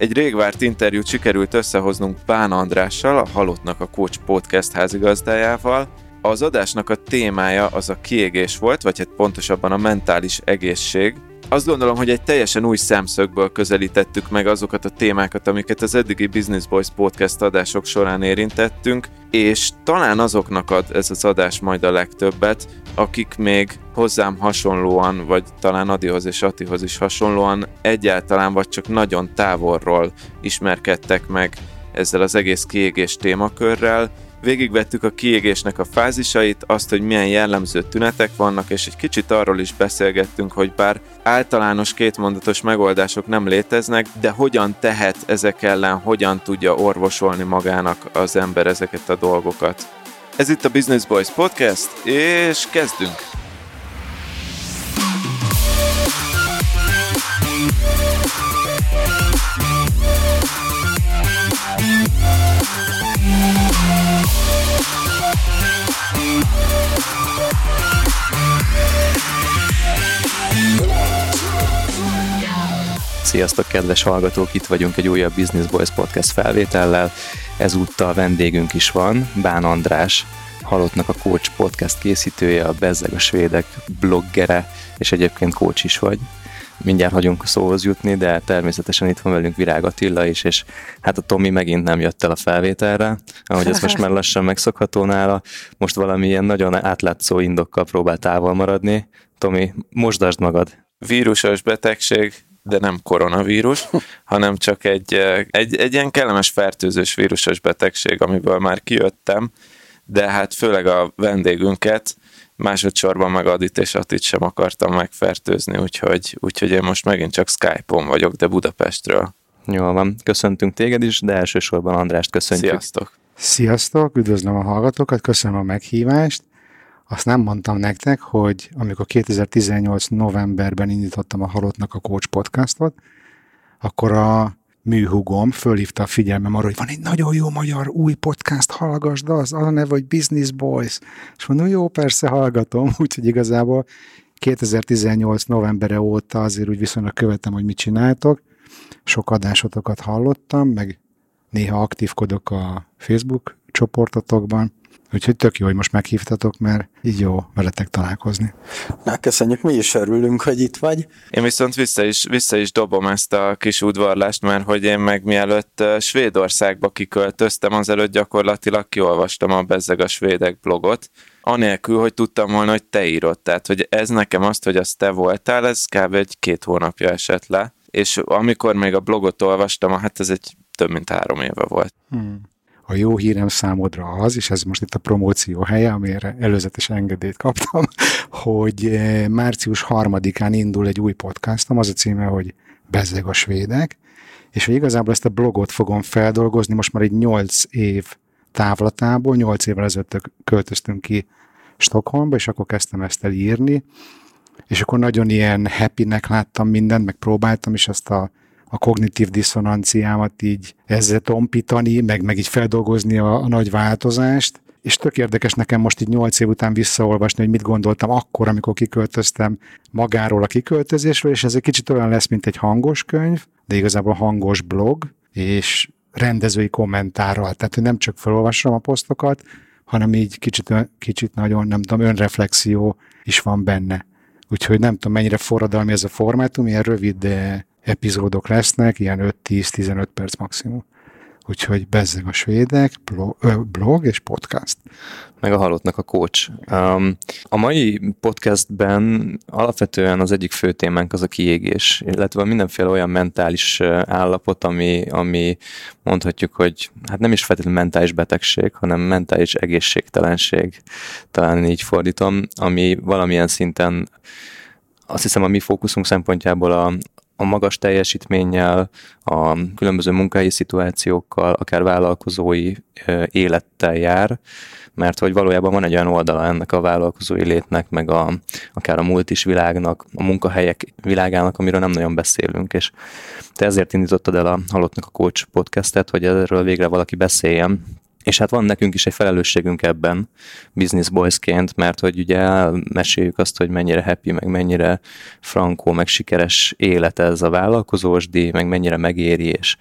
Egy régvárt interjút sikerült összehoznunk Pán Andrással, a Halottnak a Coach Podcast házigazdájával. Az adásnak a témája az a kiégés volt, vagy hát pontosabban a mentális egészség, azt gondolom, hogy egy teljesen új szemszögből közelítettük meg azokat a témákat, amiket az eddigi Business Boys podcast adások során érintettünk, és talán azoknak ad ez az adás majd a legtöbbet, akik még hozzám hasonlóan, vagy talán Adihoz és Atihoz is hasonlóan egyáltalán vagy csak nagyon távolról ismerkedtek meg ezzel az egész kiégés témakörrel, Végigvettük a kiégésnek a fázisait, azt, hogy milyen jellemző tünetek vannak, és egy kicsit arról is beszélgettünk, hogy bár általános kétmondatos megoldások nem léteznek, de hogyan tehet ezek ellen, hogyan tudja orvosolni magának az ember ezeket a dolgokat. Ez itt a Business Boys Podcast, és kezdünk! Sziasztok, kedves hallgatók! Itt vagyunk egy újabb Business Boys Podcast felvétellel. Ezúttal vendégünk is van, Bán András, Halottnak a Coach Podcast készítője, a Bezzeg a Svédek bloggere, és egyébként coach is vagy. Mindjárt hagyunk szóhoz jutni, de természetesen itt van velünk Virág Attila is, és hát a Tomi megint nem jött el a felvételre, ahogy ez most már lassan megszokható nála. Most valami ilyen nagyon átlátszó indokkal próbál távol maradni. Tomi, mosdasd magad! Vírusos betegség, de nem koronavírus, hanem csak egy, egy, egy ilyen kellemes fertőzős vírusos betegség, amiből már kijöttem, de hát főleg a vendégünket, másodszorban meg Adit és Atit sem akartam megfertőzni, úgyhogy, úgyhogy én most megint csak Skype-on vagyok, de Budapestről. Jól van, köszöntünk téged is, de elsősorban Andrást köszöntjük. Sziasztok! Sziasztok, üdvözlöm a hallgatókat, köszönöm a meghívást. Azt nem mondtam nektek, hogy amikor 2018 novemberben indítottam a Halottnak a Coach podcastot, akkor a műhugom fölhívta a figyelmem arra, hogy van egy nagyon jó magyar új podcast, hallgassd az, az a neve, hogy Business Boys. És mondom, jó, persze hallgatom, úgyhogy igazából 2018 novembere óta azért úgy viszonylag követem, hogy mit csináltok. Sok adásotokat hallottam, meg néha aktívkodok a Facebook csoportotokban, Úgyhogy tök jó, hogy most meghívtatok, mert így jó veletek találkozni. Na, köszönjük, mi is örülünk, hogy itt vagy. Én viszont vissza is, vissza is dobom ezt a kis udvarlást, mert hogy én meg mielőtt Svédországba kiköltöztem, azelőtt gyakorlatilag kiolvastam a Bezzeg a Svédek blogot, anélkül, hogy tudtam volna, hogy te írod. Tehát, hogy ez nekem azt, hogy az te voltál, ez kb. egy két hónapja esett le. És amikor még a blogot olvastam, hát ez egy több mint három éve volt. Hmm a jó hírem számodra az, és ez most itt a promóció helye, amire előzetes engedélyt kaptam, hogy eh, március harmadikán indul egy új podcastom, az a címe, hogy Bezzeg a svédek, és hogy igazából ezt a blogot fogom feldolgozni, most már egy nyolc év távlatából, nyolc évvel ezelőtt költöztünk ki Stockholmba, és akkor kezdtem ezt el írni, és akkor nagyon ilyen happynek láttam mindent, meg próbáltam is azt a a kognitív diszonanciámat így ezzel tompítani, meg, meg így feldolgozni a, a nagy változást, és tök érdekes nekem most így nyolc év után visszaolvasni, hogy mit gondoltam akkor, amikor kiköltöztem magáról a kiköltözésről, és ez egy kicsit olyan lesz, mint egy hangos könyv, de igazából hangos blog, és rendezői kommentárral. Tehát, hogy nem csak felolvasom a posztokat, hanem így kicsit, kicsit nagyon, nem tudom, önreflexió is van benne. Úgyhogy nem tudom, mennyire forradalmi ez a formátum, ilyen rövid de epizódok lesznek, ilyen 5-10-15 perc maximum. Úgyhogy bezzeg a svédek, blog és podcast. Meg a halottnak a coach. Um, a mai podcastben alapvetően az egyik fő témánk az a kiégés, illetve mindenféle olyan mentális állapot, ami, ami mondhatjuk, hogy hát nem is feltétlenül mentális betegség, hanem mentális egészségtelenség, talán így fordítom, ami valamilyen szinten azt hiszem a mi fókuszunk szempontjából a, a magas teljesítménnyel, a különböző munkahelyi szituációkkal, akár vállalkozói élettel jár, mert hogy valójában van egy olyan oldala ennek a vállalkozói létnek, meg a, akár a multis világnak, a munkahelyek világának, amiről nem nagyon beszélünk, és te ezért indítottad el a Halottnak a Coach podcastet, hogy erről végre valaki beszéljen, És hát van nekünk is egy felelősségünk ebben, business boysként, mert hogy ugye meséljük azt, hogy mennyire happy, meg mennyire frankó, meg sikeres élet ez a vállalkozósdi, meg mennyire megéri, és,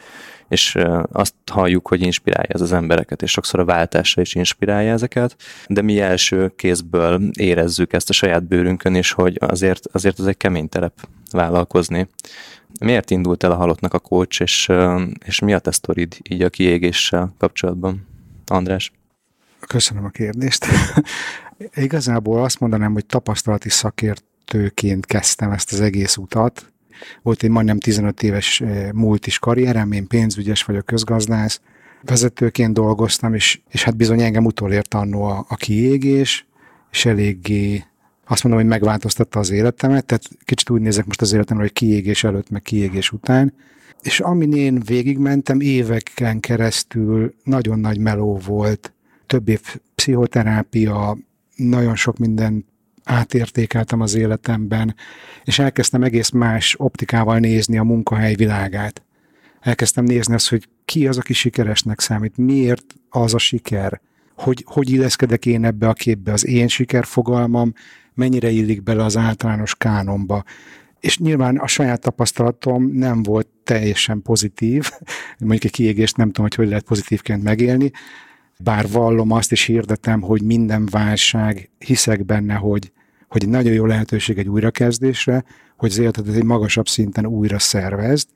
és azt halljuk, hogy inspirálja ez az embereket, és sokszor a váltásra is inspirálja ezeket, de mi első kézből érezzük ezt a saját bőrünkön is, hogy azért, azért ez egy kemény telep vállalkozni. Miért indult el a halottnak a coach, és, és mi a te sztorid így a kiégéssel kapcsolatban? András? Köszönöm a kérdést. Igazából azt mondanám, hogy tapasztalati szakértőként kezdtem ezt az egész utat. Volt egy majdnem 15 éves múlt is karrierem, én pénzügyes vagyok, közgazdász. Vezetőként dolgoztam, és, és hát bizony engem utolért annó a, a kiégés, és eléggé azt mondom, hogy megváltoztatta az életemet, tehát kicsit úgy nézek most az életemre, hogy kiégés előtt, meg kiégés után. És amin én végigmentem, éveken keresztül nagyon nagy meló volt, több év pszichoterápia, nagyon sok minden átértékeltem az életemben, és elkezdtem egész más optikával nézni a munkahely világát. Elkezdtem nézni azt, hogy ki az, aki sikeresnek számít, miért az a siker, hogy, hogy illeszkedek én ebbe a képbe, az én sikerfogalmam mennyire illik bele az általános kánomba. És nyilván a saját tapasztalatom nem volt teljesen pozitív, mondjuk egy kiégést nem tudom, hogy hogy lehet pozitívként megélni, bár vallom azt és hirdetem, hogy minden válság, hiszek benne, hogy, hogy egy nagyon jó lehetőség egy újrakezdésre, hogy az életedet egy magasabb szinten újra szervezd,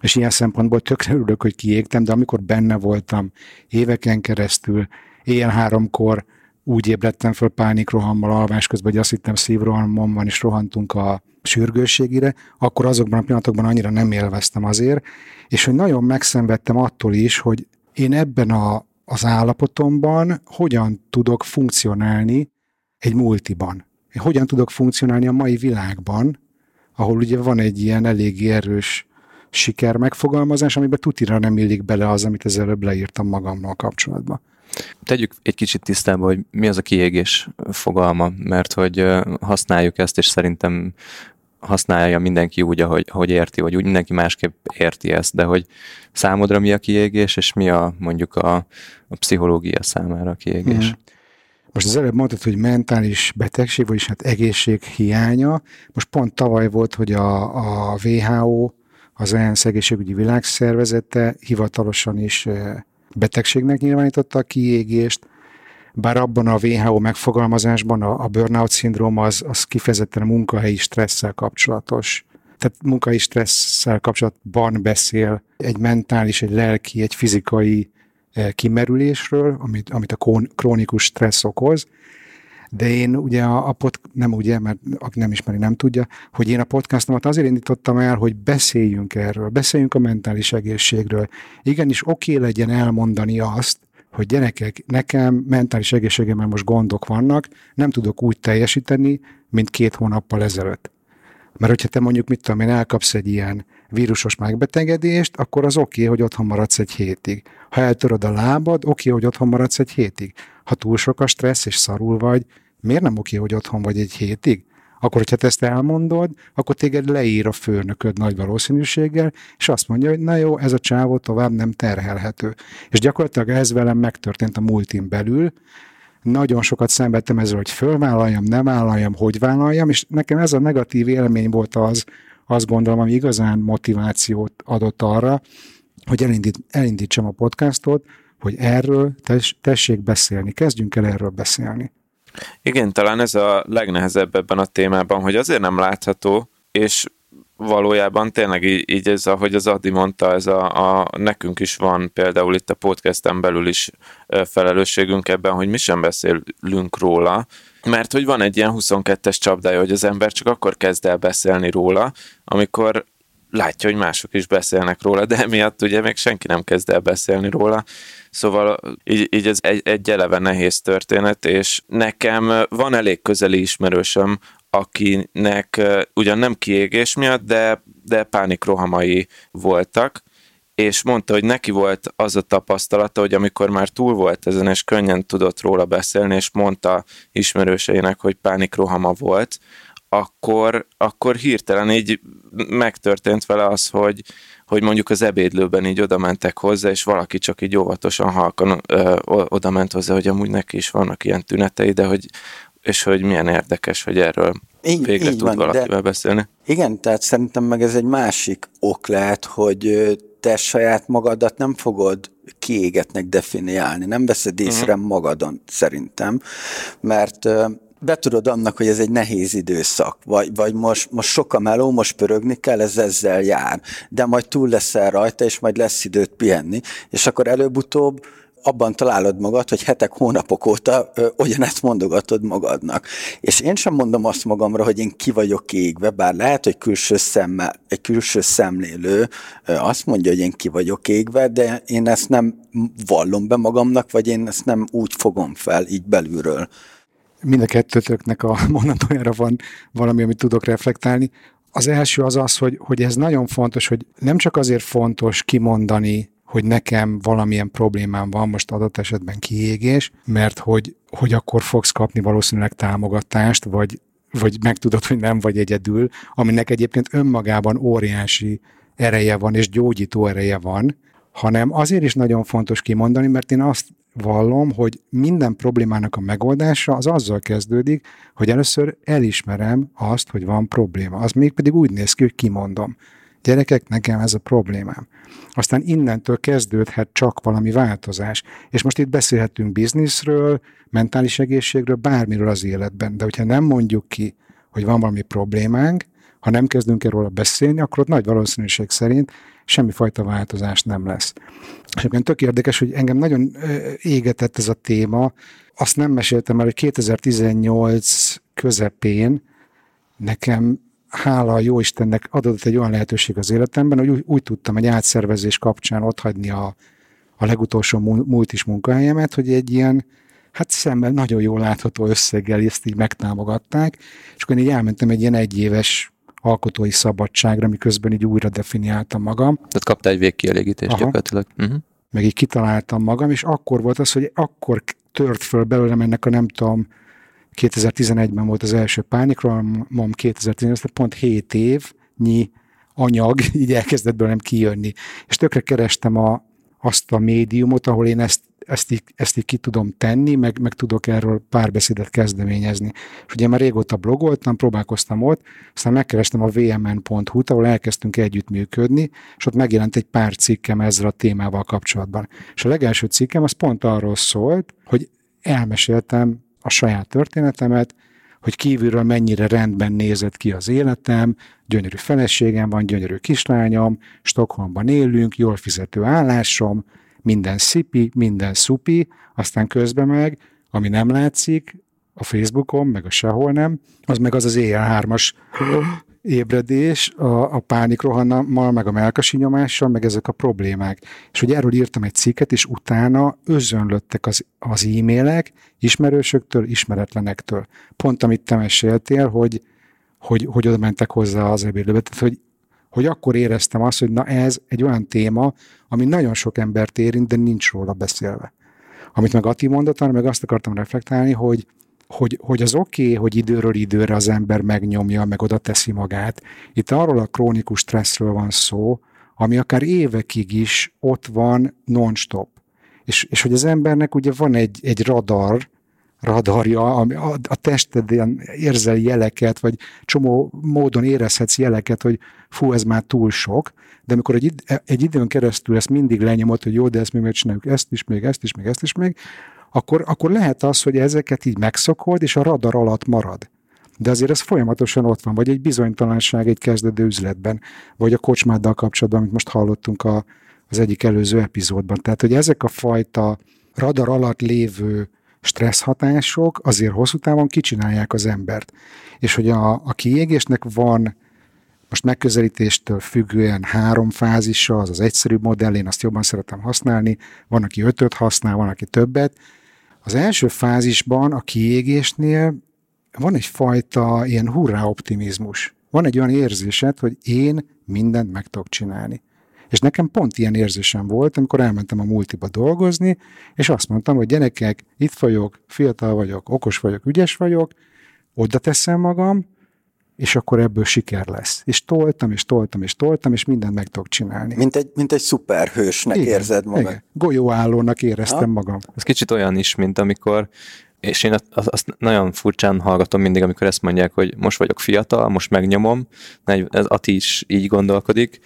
és ilyen szempontból tökre örülök, hogy kiégtem, de amikor benne voltam éveken keresztül, éjjel háromkor úgy ébredtem föl pánikrohammal alvás közben, hogy azt hittem szívrohamon van, és rohantunk a sürgősségire, akkor azokban a pillanatokban annyira nem élveztem azért, és hogy nagyon megszenvedtem attól is, hogy én ebben a, az állapotomban hogyan tudok funkcionálni egy multiban. Én hogyan tudok funkcionálni a mai világban, ahol ugye van egy ilyen elég erős siker megfogalmazás, amiben tutira nem illik bele az, amit az előbb leírtam magammal kapcsolatban. Tegyük egy kicsit tisztába, hogy mi az a kiégés fogalma, mert hogy használjuk ezt, és szerintem használja mindenki úgy, ahogy, ahogy érti, vagy úgy mindenki másképp érti ezt, de hogy számodra mi a kiégés, és mi a mondjuk a, a pszichológia számára a kiégés. Hmm. Most az előbb mondtad, hogy mentális betegség, vagyis hát egészség hiánya. Most pont tavaly volt, hogy a, a WHO, az ENSZ egészségügyi világszervezete hivatalosan is betegségnek nyilvánította a kiégést, bár abban a WHO megfogalmazásban a, a burnout szindróma az, az kifejezetten a munkahelyi stresszel kapcsolatos. Tehát munkahelyi stresszel kapcsolatban beszél egy mentális, egy lelki, egy fizikai eh, kimerülésről, amit, amit a krónikus stressz okoz, de én ugye a, a pod, nem ugye, mert aki nem ismeri, nem tudja, hogy én a podcastomat azért indítottam el, hogy beszéljünk erről, beszéljünk a mentális egészségről. Igenis oké okay legyen elmondani azt, hogy gyerekek, nekem mentális egészségemben most gondok vannak, nem tudok úgy teljesíteni, mint két hónappal ezelőtt. Mert hogyha te mondjuk, mit tudom én, elkapsz egy ilyen vírusos megbetegedést, akkor az oké, okay, hogy otthon maradsz egy hétig. Ha eltöröd a lábad, oké, okay, hogy otthon maradsz egy hétig. Ha túl sok a stressz és szarul vagy, miért nem oké, hogy otthon vagy egy hétig? Akkor, hogyha te ezt elmondod, akkor téged leír a főnököd nagy valószínűséggel, és azt mondja, hogy na jó, ez a csávó tovább nem terhelhető. És gyakorlatilag ez velem megtörtént a múltin belül, nagyon sokat szenvedtem ezzel, hogy fölvállaljam, nem vállaljam, hogy vállaljam, és nekem ez a negatív élmény volt az, azt gondolom, ami igazán motivációt adott arra, hogy elindít, elindítsam a podcastot, hogy erről tess, tessék beszélni, kezdjünk el erről beszélni. Igen, talán ez a legnehezebb ebben a témában, hogy azért nem látható, és valójában tényleg így, így ez, ahogy az Adi mondta, ez a, a, nekünk is van például itt a podcasten belül is felelősségünk ebben, hogy mi sem beszélünk róla, mert hogy van egy ilyen 22-es csapdája, hogy az ember csak akkor kezd el beszélni róla, amikor látja, hogy mások is beszélnek róla, de emiatt ugye még senki nem kezd el beszélni róla. Szóval így, így ez egy, egy eleve nehéz történet, és nekem van elég közeli ismerősöm, akinek ugyan nem kiégés miatt, de, de pánikrohamai voltak, és mondta, hogy neki volt az a tapasztalata, hogy amikor már túl volt ezen, és könnyen tudott róla beszélni, és mondta ismerőseinek, hogy pánikrohama volt, akkor, akkor hirtelen így megtörtént vele az, hogy, hogy mondjuk az ebédlőben így oda mentek hozzá, és valaki csak így óvatosan halkan ö, oda ment hozzá, hogy amúgy neki is vannak ilyen tünetei, de hogy, és hogy milyen érdekes, hogy erről így, végre így tud van, valakivel de beszélni. Igen, tehát szerintem meg ez egy másik ok lehet, hogy te saját magadat nem fogod kiégetnek definiálni, nem veszed észre uh-huh. magadon szerintem, mert betudod annak, hogy ez egy nehéz időszak, vagy, vagy most, most sok a meló, most pörögni kell, ez ezzel jár, de majd túl leszel rajta, és majd lesz időt pihenni, és akkor előbb-utóbb abban találod magad, hogy hetek, hónapok óta ö, ugyanezt mondogatod magadnak. És én sem mondom azt magamra, hogy én ki vagyok égve, bár lehet, hogy külső szemmel, egy külső szemlélő ö, azt mondja, hogy én ki vagyok égve, de én ezt nem vallom be magamnak, vagy én ezt nem úgy fogom fel, így belülről. Mind a kettőtöknek a mondatójára van valami, amit tudok reflektálni. Az első az az, hogy, hogy ez nagyon fontos, hogy nem csak azért fontos kimondani hogy nekem valamilyen problémám van, most adott esetben kiégés, mert hogy, hogy akkor fogsz kapni valószínűleg támogatást, vagy, vagy megtudod, hogy nem vagy egyedül, aminek egyébként önmagában óriási ereje van, és gyógyító ereje van, hanem azért is nagyon fontos kimondani, mert én azt vallom, hogy minden problémának a megoldása az azzal kezdődik, hogy először elismerem azt, hogy van probléma. Az még pedig úgy néz ki, hogy kimondom. Gyerekek, nekem ez a problémám. Aztán innentől kezdődhet csak valami változás. És most itt beszélhetünk bizniszről, mentális egészségről, bármiről az életben. De hogyha nem mondjuk ki, hogy van valami problémánk, ha nem kezdünk erről beszélni, akkor ott nagy valószínűség szerint semmifajta változás nem lesz. És egyébként tök érdekes, hogy engem nagyon égetett ez a téma. Azt nem meséltem el, hogy 2018 közepén nekem hála a jó Istennek adott egy olyan lehetőség az életemben, hogy úgy, úgy tudtam egy átszervezés kapcsán otthagyni a, a legutolsó múlt is munkahelyemet, hogy egy ilyen, hát szemmel nagyon jól látható összeggel ezt így megtámogatták, és akkor én így elmentem egy ilyen egyéves alkotói szabadságra, miközben így újra definiáltam magam. Tehát kaptál egy végkielégítést Aha. gyakorlatilag. Uh-huh. Meg így kitaláltam magam, és akkor volt az, hogy akkor tört föl belőlem ennek a nem tudom, 2011-ben volt az első pánikrohamom, 2018 pont 7 évnyi anyag így elkezdett belőlem kijönni. És tökre kerestem a, azt a médiumot, ahol én ezt, ezt, így, ezt így ki tudom tenni, meg, meg tudok erről párbeszédet kezdeményezni. És ugye már régóta blogoltam, próbálkoztam ott, aztán megkerestem a vmn.hu-t, ahol elkezdtünk együttműködni, és ott megjelent egy pár cikkem ezzel a témával kapcsolatban. És a legelső cikkem az pont arról szólt, hogy elmeséltem a saját történetemet, hogy kívülről mennyire rendben nézett ki az életem, gyönyörű feleségem van, gyönyörű kislányom, Stockholmban élünk, jól fizető állásom, minden szipi, minden szupi, aztán közben meg, ami nem látszik, a Facebookon, meg a sehol nem, az meg az az éjjel-hármas ébredés, a, a pánikrohammal, meg a melkasi nyomással, meg ezek a problémák. És hogy erről írtam egy cikket, és utána özönlöttek az, az e-mailek ismerősöktől, ismeretlenektől. Pont amit te meséltél, hogy, hogy, hogy oda mentek hozzá az ebédlőbe. Tehát, hogy, hogy akkor éreztem azt, hogy na ez egy olyan téma, ami nagyon sok embert érint, de nincs róla beszélve. Amit meg Ati mondott, meg azt akartam reflektálni, hogy hogy, hogy az oké, okay, hogy időről időre az ember megnyomja, meg oda teszi magát. Itt arról a krónikus stresszről van szó, ami akár évekig is ott van non-stop. És, és hogy az embernek ugye van egy, egy radar, radarja, ami a, a tested ilyen érzel jeleket, vagy csomó módon érezhetsz jeleket, hogy fú, ez már túl sok, de amikor egy, egy időn keresztül ezt mindig lenyomod, hogy jó, de ezt még megcsináljuk, ezt is, még ezt is, még ezt is, még, akkor, akkor lehet az, hogy ezeket így megszokod, és a radar alatt marad. De azért ez folyamatosan ott van, vagy egy bizonytalanság egy kezdődő üzletben, vagy a kocsmáddal kapcsolatban, amit most hallottunk a, az egyik előző epizódban. Tehát, hogy ezek a fajta radar alatt lévő stressz hatások azért hosszú távon kicsinálják az embert. És hogy a, a kiégésnek van most megközelítéstől függően három fázisa, az az egyszerű modell, én azt jobban szeretem használni, van, aki ötöt használ, van, aki többet, az első fázisban, a kiégésnél van egyfajta ilyen hurrá optimizmus. Van egy olyan érzésed, hogy én mindent meg tudok csinálni. És nekem pont ilyen érzésem volt, amikor elmentem a multiba dolgozni, és azt mondtam, hogy gyerekek, itt vagyok, fiatal vagyok, okos vagyok, ügyes vagyok, oda teszem magam, és akkor ebből siker lesz. És toltam, és toltam, és toltam, és mindent meg tudok csinálni. Mint egy, mint egy szuperhősnek igen, érzed magad. Igen. Golyóállónak éreztem ha? magam. Ez kicsit olyan is, mint amikor és én azt, nagyon furcsán hallgatom mindig, amikor ezt mondják, hogy most vagyok fiatal, most megnyomom, ez Ati is így gondolkodik,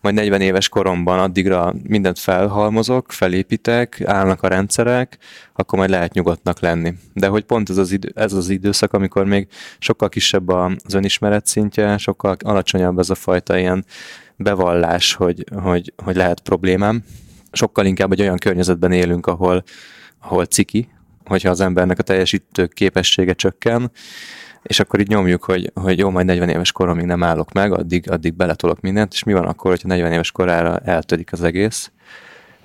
majd 40 éves koromban addigra mindent felhalmozok, felépítek, állnak a rendszerek, akkor majd lehet nyugodtnak lenni. De hogy pont ez az, idő, ez az időszak, amikor még sokkal kisebb az önismeret szintje, sokkal alacsonyabb ez a fajta ilyen bevallás, hogy, hogy, hogy lehet problémám, sokkal inkább egy olyan környezetben élünk, ahol, ahol ciki, hogyha az embernek a teljesítő képessége csökken, és akkor így nyomjuk, hogy, hogy jó, majd 40 éves koromig nem állok meg, addig, addig beletolok mindent, és mi van akkor, hogyha 40 éves korára eltörik az egész,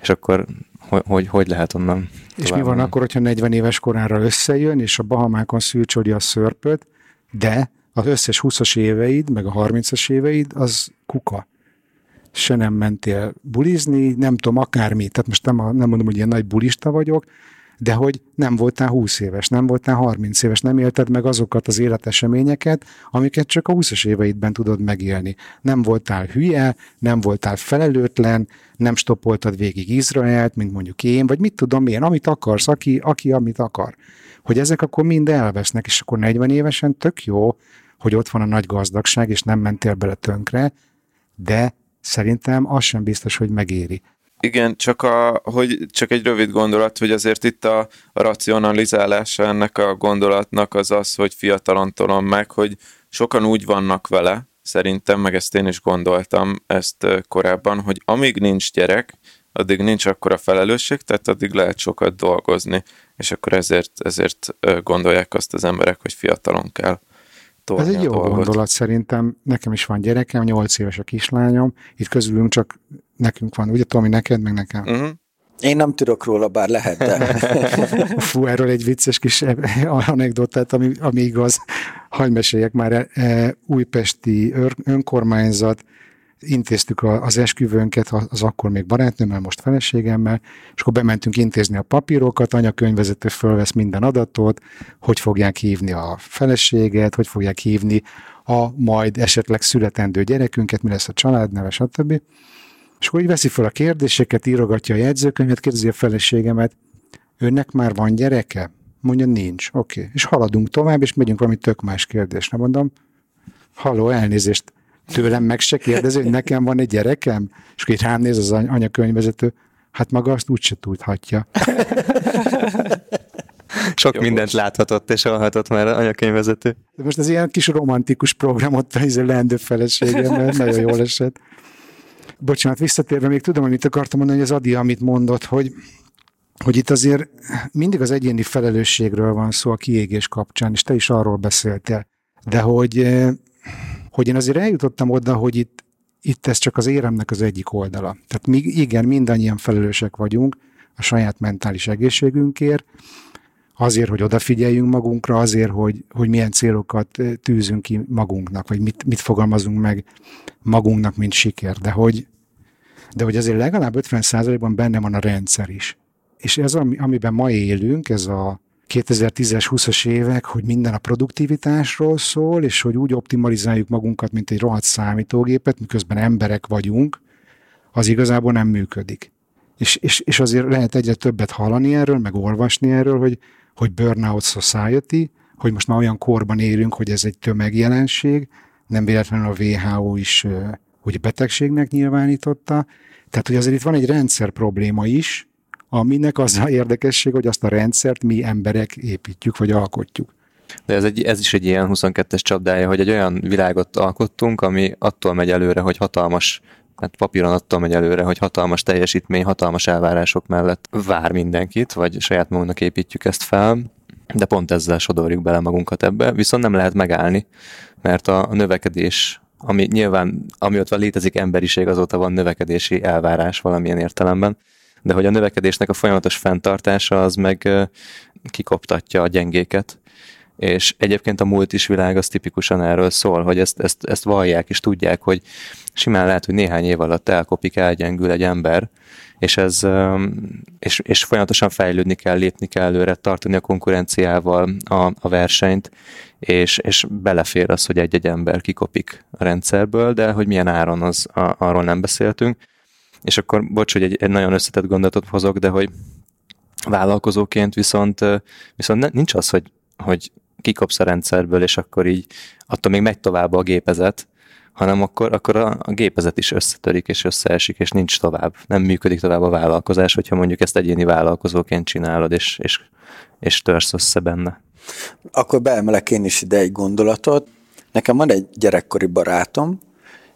és akkor hogy, hogy, hogy lehet onnan És mi van akkor, hogyha 40 éves korára összejön, és a Bahamákon szűrcsöli a szörpöt, de az összes 20-as éveid, meg a 30-as éveid, az kuka. Se nem mentél bulizni, nem tudom, akármi. Tehát most nem, nem mondom, hogy ilyen nagy bulista vagyok, de hogy nem voltál 20 éves, nem voltál 30 éves, nem élted meg azokat az életeseményeket, amiket csak a 20-as éveidben tudod megélni. Nem voltál hülye, nem voltál felelőtlen, nem stoppoltad végig Izraelt, mint mondjuk én, vagy mit tudom én, amit akarsz, aki, aki amit akar. Hogy ezek akkor mind elvesznek, és akkor 40 évesen tök jó, hogy ott van a nagy gazdagság, és nem mentél bele tönkre, de szerintem az sem biztos, hogy megéri. Igen, csak, a, hogy csak egy rövid gondolat, hogy azért itt a, a racionalizálása ennek a gondolatnak az az, hogy fiatalon tolom meg, hogy sokan úgy vannak vele, szerintem, meg ezt én is gondoltam ezt korábban, hogy amíg nincs gyerek, addig nincs akkora felelősség, tehát addig lehet sokat dolgozni, és akkor ezért, ezért gondolják azt az emberek, hogy fiatalon kell Ez egy jó dolgot. gondolat szerintem. Nekem is van gyerekem, 8 éves a kislányom, itt közülünk csak nekünk van, ugye Tomi, neked, meg nekem. Uh-huh. Én nem tudok róla, bár lehet, de... Fú, erről egy vicces kis anekdotát, ami, ami igaz. Hagy meséljek már, e, e újpesti önkormányzat, intéztük az esküvőnket, az akkor még barátnőmmel, most feleségemmel, és akkor bementünk intézni a papírokat, anyakönyvvezető fölvesz minden adatot, hogy fogják hívni a feleséget, hogy fogják hívni a majd esetleg születendő gyerekünket, mi lesz a családneve, stb. És akkor így veszi fel a kérdéseket, írogatja a jegyzőkönyvet, kérdezi a feleségemet, önnek már van gyereke? Mondja, nincs. Oké. Okay. És haladunk tovább, és megyünk valami tök más kérdésre. Mondom, haló, elnézést, tőlem meg se kérdezi, hogy nekem van egy gyerekem? És akkor így rám néz az anyakönyvvezető, hát maga azt úgyse tudhatja. Sok Jó, mindent láthatott és hallhatott már anyakönyvvezető. De most ez ilyen kis romantikus program ott a leendő feleségem, mert nagyon jól esett bocsánat, visszatérve még tudom, amit akartam mondani, hogy az Adi, amit mondott, hogy, hogy itt azért mindig az egyéni felelősségről van szó a kiégés kapcsán, és te is arról beszéltél. De hogy, eh, hogy én azért eljutottam oda, hogy itt, itt ez csak az éremnek az egyik oldala. Tehát mi, igen, mindannyian felelősek vagyunk a saját mentális egészségünkért, azért, hogy odafigyeljünk magunkra, azért, hogy, hogy milyen célokat eh, tűzünk ki magunknak, vagy mit, mit fogalmazunk meg magunknak, mint siker. De hogy, de hogy azért legalább 50%-ban benne van a rendszer is. És ez, amiben ma élünk, ez a 2010-es, 20-as évek, hogy minden a produktivitásról szól, és hogy úgy optimalizáljuk magunkat, mint egy rohadt számítógépet, miközben emberek vagyunk, az igazából nem működik. És, és, és azért lehet egyre többet hallani erről, meg olvasni erről, hogy, hogy burnout society, hogy most már olyan korban élünk, hogy ez egy tömegjelenség, nem véletlenül a WHO is hogy betegségnek nyilvánította. Tehát, hogy azért itt van egy rendszer probléma is, aminek az a érdekesség, hogy azt a rendszert mi emberek építjük, vagy alkotjuk. De ez, egy, ez is egy ilyen 22-es csapdája, hogy egy olyan világot alkottunk, ami attól megy előre, hogy hatalmas hát papíron attól megy előre, hogy hatalmas teljesítmény, hatalmas elvárások mellett vár mindenkit, vagy saját magunknak építjük ezt fel, de pont ezzel sodorjuk bele magunkat ebbe, viszont nem lehet megállni, mert a növekedés ami nyilván, amióta létezik emberiség, azóta van növekedési elvárás valamilyen értelemben, de hogy a növekedésnek a folyamatos fenntartása az meg kikoptatja a gyengéket, és egyébként a múlt is világ az tipikusan erről szól, hogy ezt, ezt, ezt vallják és tudják, hogy simán lehet, hogy néhány év alatt elkopik, elgyengül egy ember, és, ez, és, és folyamatosan fejlődni kell, lépni kell előre, tartani a konkurenciával a, a versenyt, és, és belefér az, hogy egy-egy ember kikopik a rendszerből, de hogy milyen áron, az, arról nem beszéltünk. És akkor, bocs, hogy egy, egy nagyon összetett gondolatot hozok, de hogy vállalkozóként viszont, viszont nincs az, hogy, hogy kikopsz a rendszerből, és akkor így attól még megy tovább a gépezet, hanem akkor, akkor a, a gépezet is összetörik és összeesik, és nincs tovább. Nem működik tovább a vállalkozás, hogyha mondjuk ezt egyéni vállalkozóként csinálod, és, és, és törsz össze benne. Akkor beemelek én is ide egy gondolatot. Nekem van egy gyerekkori barátom,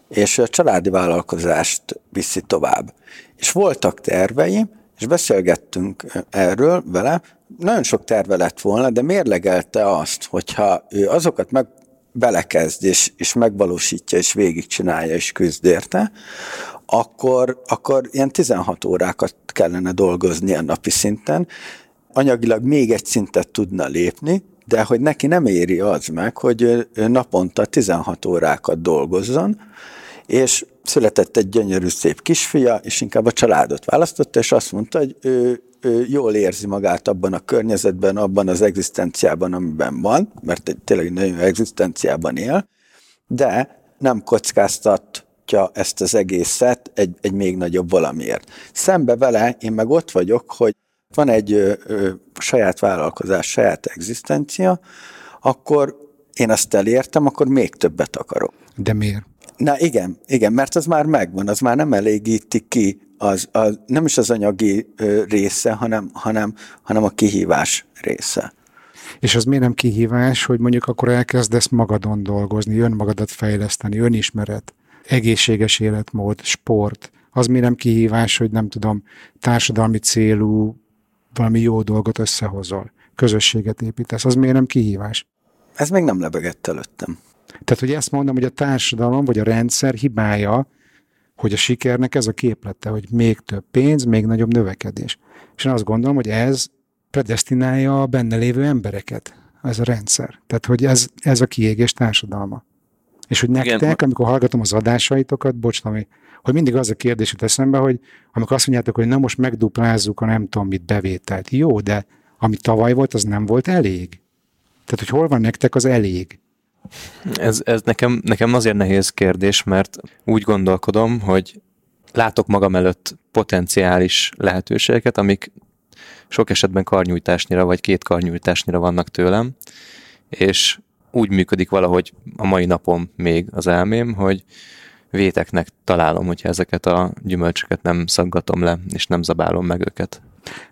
és a családi vállalkozást viszi tovább. És voltak tervei, és beszélgettünk erről vele, nagyon sok terve lett volna, de mérlegelte azt, hogyha ő azokat meg belekezd, és, és megvalósítja, és végigcsinálja, és küzd érte, akkor, akkor ilyen 16 órákat kellene dolgozni a napi szinten, anyagilag még egy szintet tudna lépni, de hogy neki nem éri az meg, hogy ő naponta 16 órákat dolgozzon, és született egy gyönyörű szép kisfia, és inkább a családot választotta, és azt mondta, hogy ő, ő jól érzi magát abban a környezetben, abban az egzisztenciában, amiben van, mert tényleg nagyon egzisztenciában él, de nem kockáztatja ezt az egészet egy, egy még nagyobb valamiért. Szembe vele én meg ott vagyok, hogy van egy ö, ö, saját vállalkozás, saját egzisztencia, akkor én azt elértem, akkor még többet akarok. De miért? Na igen, igen, mert az már megvan, az már nem elégíti ki, az, az nem is az anyagi része, hanem, hanem, hanem a kihívás része. És az miért nem kihívás, hogy mondjuk akkor elkezdesz magadon dolgozni, önmagadat fejleszteni, önismeret, egészséges életmód, sport. Az miért nem kihívás, hogy nem tudom, társadalmi célú valami jó dolgot összehozol, közösséget építesz. Az miért nem kihívás? Ez még nem lebegett előttem. Tehát, hogy ezt mondom, hogy a társadalom vagy a rendszer hibája, hogy a sikernek ez a képlete, hogy még több pénz, még nagyobb növekedés. És én azt gondolom, hogy ez predestinálja a benne lévő embereket, ez a rendszer. Tehát, hogy ez, ez a kiégés társadalma. És hogy nektek, Igen. amikor hallgatom az adásaitokat, bocs, ami, hogy mindig az a kérdés jut eszembe, hogy amikor azt mondjátok, hogy na most megduplázzuk a nem tudom mit bevételt. Jó, de ami tavaly volt, az nem volt elég. Tehát, hogy hol van nektek az elég? Ez, ez nekem, nekem azért nehéz kérdés, mert úgy gondolkodom, hogy látok magam előtt potenciális lehetőségeket, amik sok esetben karnyújtásnyira vagy két karnyújtásnyira vannak tőlem, és úgy működik valahogy a mai napom még az elmém, hogy véteknek találom, hogyha ezeket a gyümölcsöket nem szaggatom le, és nem zabálom meg őket.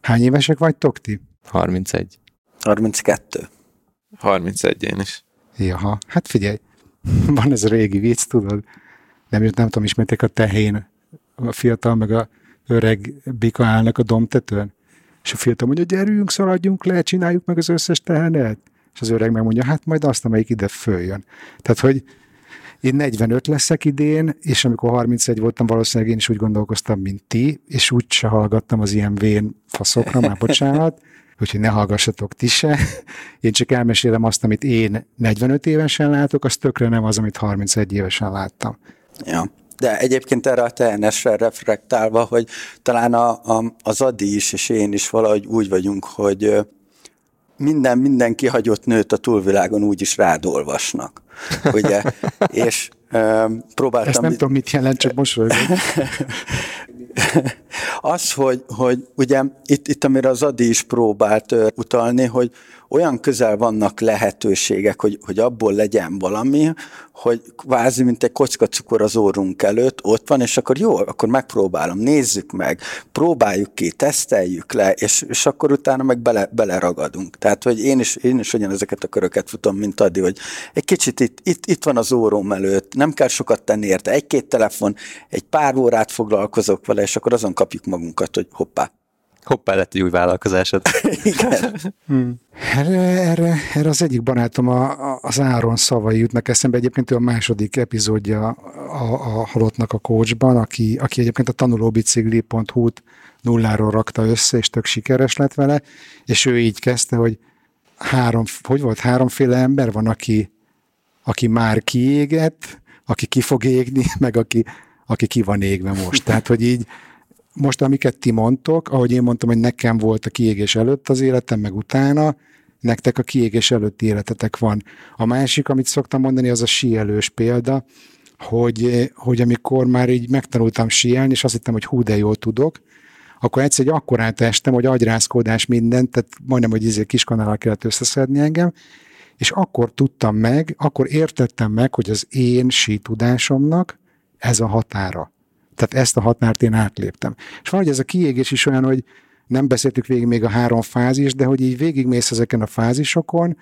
Hány évesek vagytok ti? 31. 32. 31 én is. Jaha, hát figyelj, van ez a régi vicc, tudod? Nem, nem tudom, ismerték a tehén, a fiatal meg a öreg bika állnak a domtetőn, és a fiatal mondja, gyerünk, szaladjunk le, csináljuk meg az összes tehenet. És az öreg megmondja, hát majd azt, amelyik ide följön. Tehát, hogy én 45 leszek idén, és amikor 31 voltam, valószínűleg én is úgy gondolkoztam, mint ti, és úgy se hallgattam az ilyen vén faszokra, már bocsánat, úgyhogy ne hallgassatok ti se. Én csak elmesélem azt, amit én 45 évesen látok, az tökre nem az, amit 31 évesen láttam. Ja. De egyébként erre a TNS-re reflektálva, hogy talán a, a, az Adi is, és én is valahogy úgy vagyunk, hogy minden, minden kihagyott nőt a túlvilágon úgy is rád olvasnak. Ugye? és próbáltam... Ezt nem tudom, mit jelent, csak mosolygok. az, hogy, hogy ugye itt, itt, amire az Adi is próbált utalni, hogy olyan közel vannak lehetőségek, hogy, hogy abból legyen valami, hogy kvázi, mint egy kocka cukor az órunk előtt ott van, és akkor jó, akkor megpróbálom, nézzük meg, próbáljuk ki, teszteljük le, és, és akkor utána meg bele, beleragadunk. Tehát, hogy én is, én is ugyanezeket a köröket futom, mint Adi, hogy egy kicsit itt, itt, itt van az óróm előtt, nem kell sokat tenni érte, egy-két telefon, egy pár órát foglalkozok vele, és akkor azon kapjuk magunkat, hogy hoppá, hoppá lett egy új vállalkozásod. Igen. Hmm. Erre, erre, erre az egyik barátom, a, a, az Áron szavai jutnak eszembe. Egyébként ő a második epizódja a, a Halottnak a coachban, aki, aki egyébként a tanulóbicikli.hu-t nulláról rakta össze, és tök sikeres lett vele, és ő így kezdte, hogy három, hogy volt, háromféle ember van, aki, aki már kiégett, aki ki fog égni, meg aki, aki ki van égve most. Tehát, hogy így most, amiket ti mondtok, ahogy én mondtam, hogy nekem volt a kiégés előtt az életem, meg utána, nektek a kiégés előtti életetek van. A másik, amit szoktam mondani, az a síelős példa, hogy, hogy amikor már így megtanultam síelni, és azt hittem, hogy hú, de jól tudok, akkor egyszer egy akkorát estem, hogy agyrázkódás mindent, tehát majdnem, hogy izé kiskanálal kellett összeszedni engem, és akkor tudtam meg, akkor értettem meg, hogy az én sí tudásomnak ez a határa. Tehát ezt a határt én átléptem. És valahogy ez a kiégés is olyan, hogy nem beszéltük végig még a három fázis, de hogy így végigmész ezeken a fázisokon,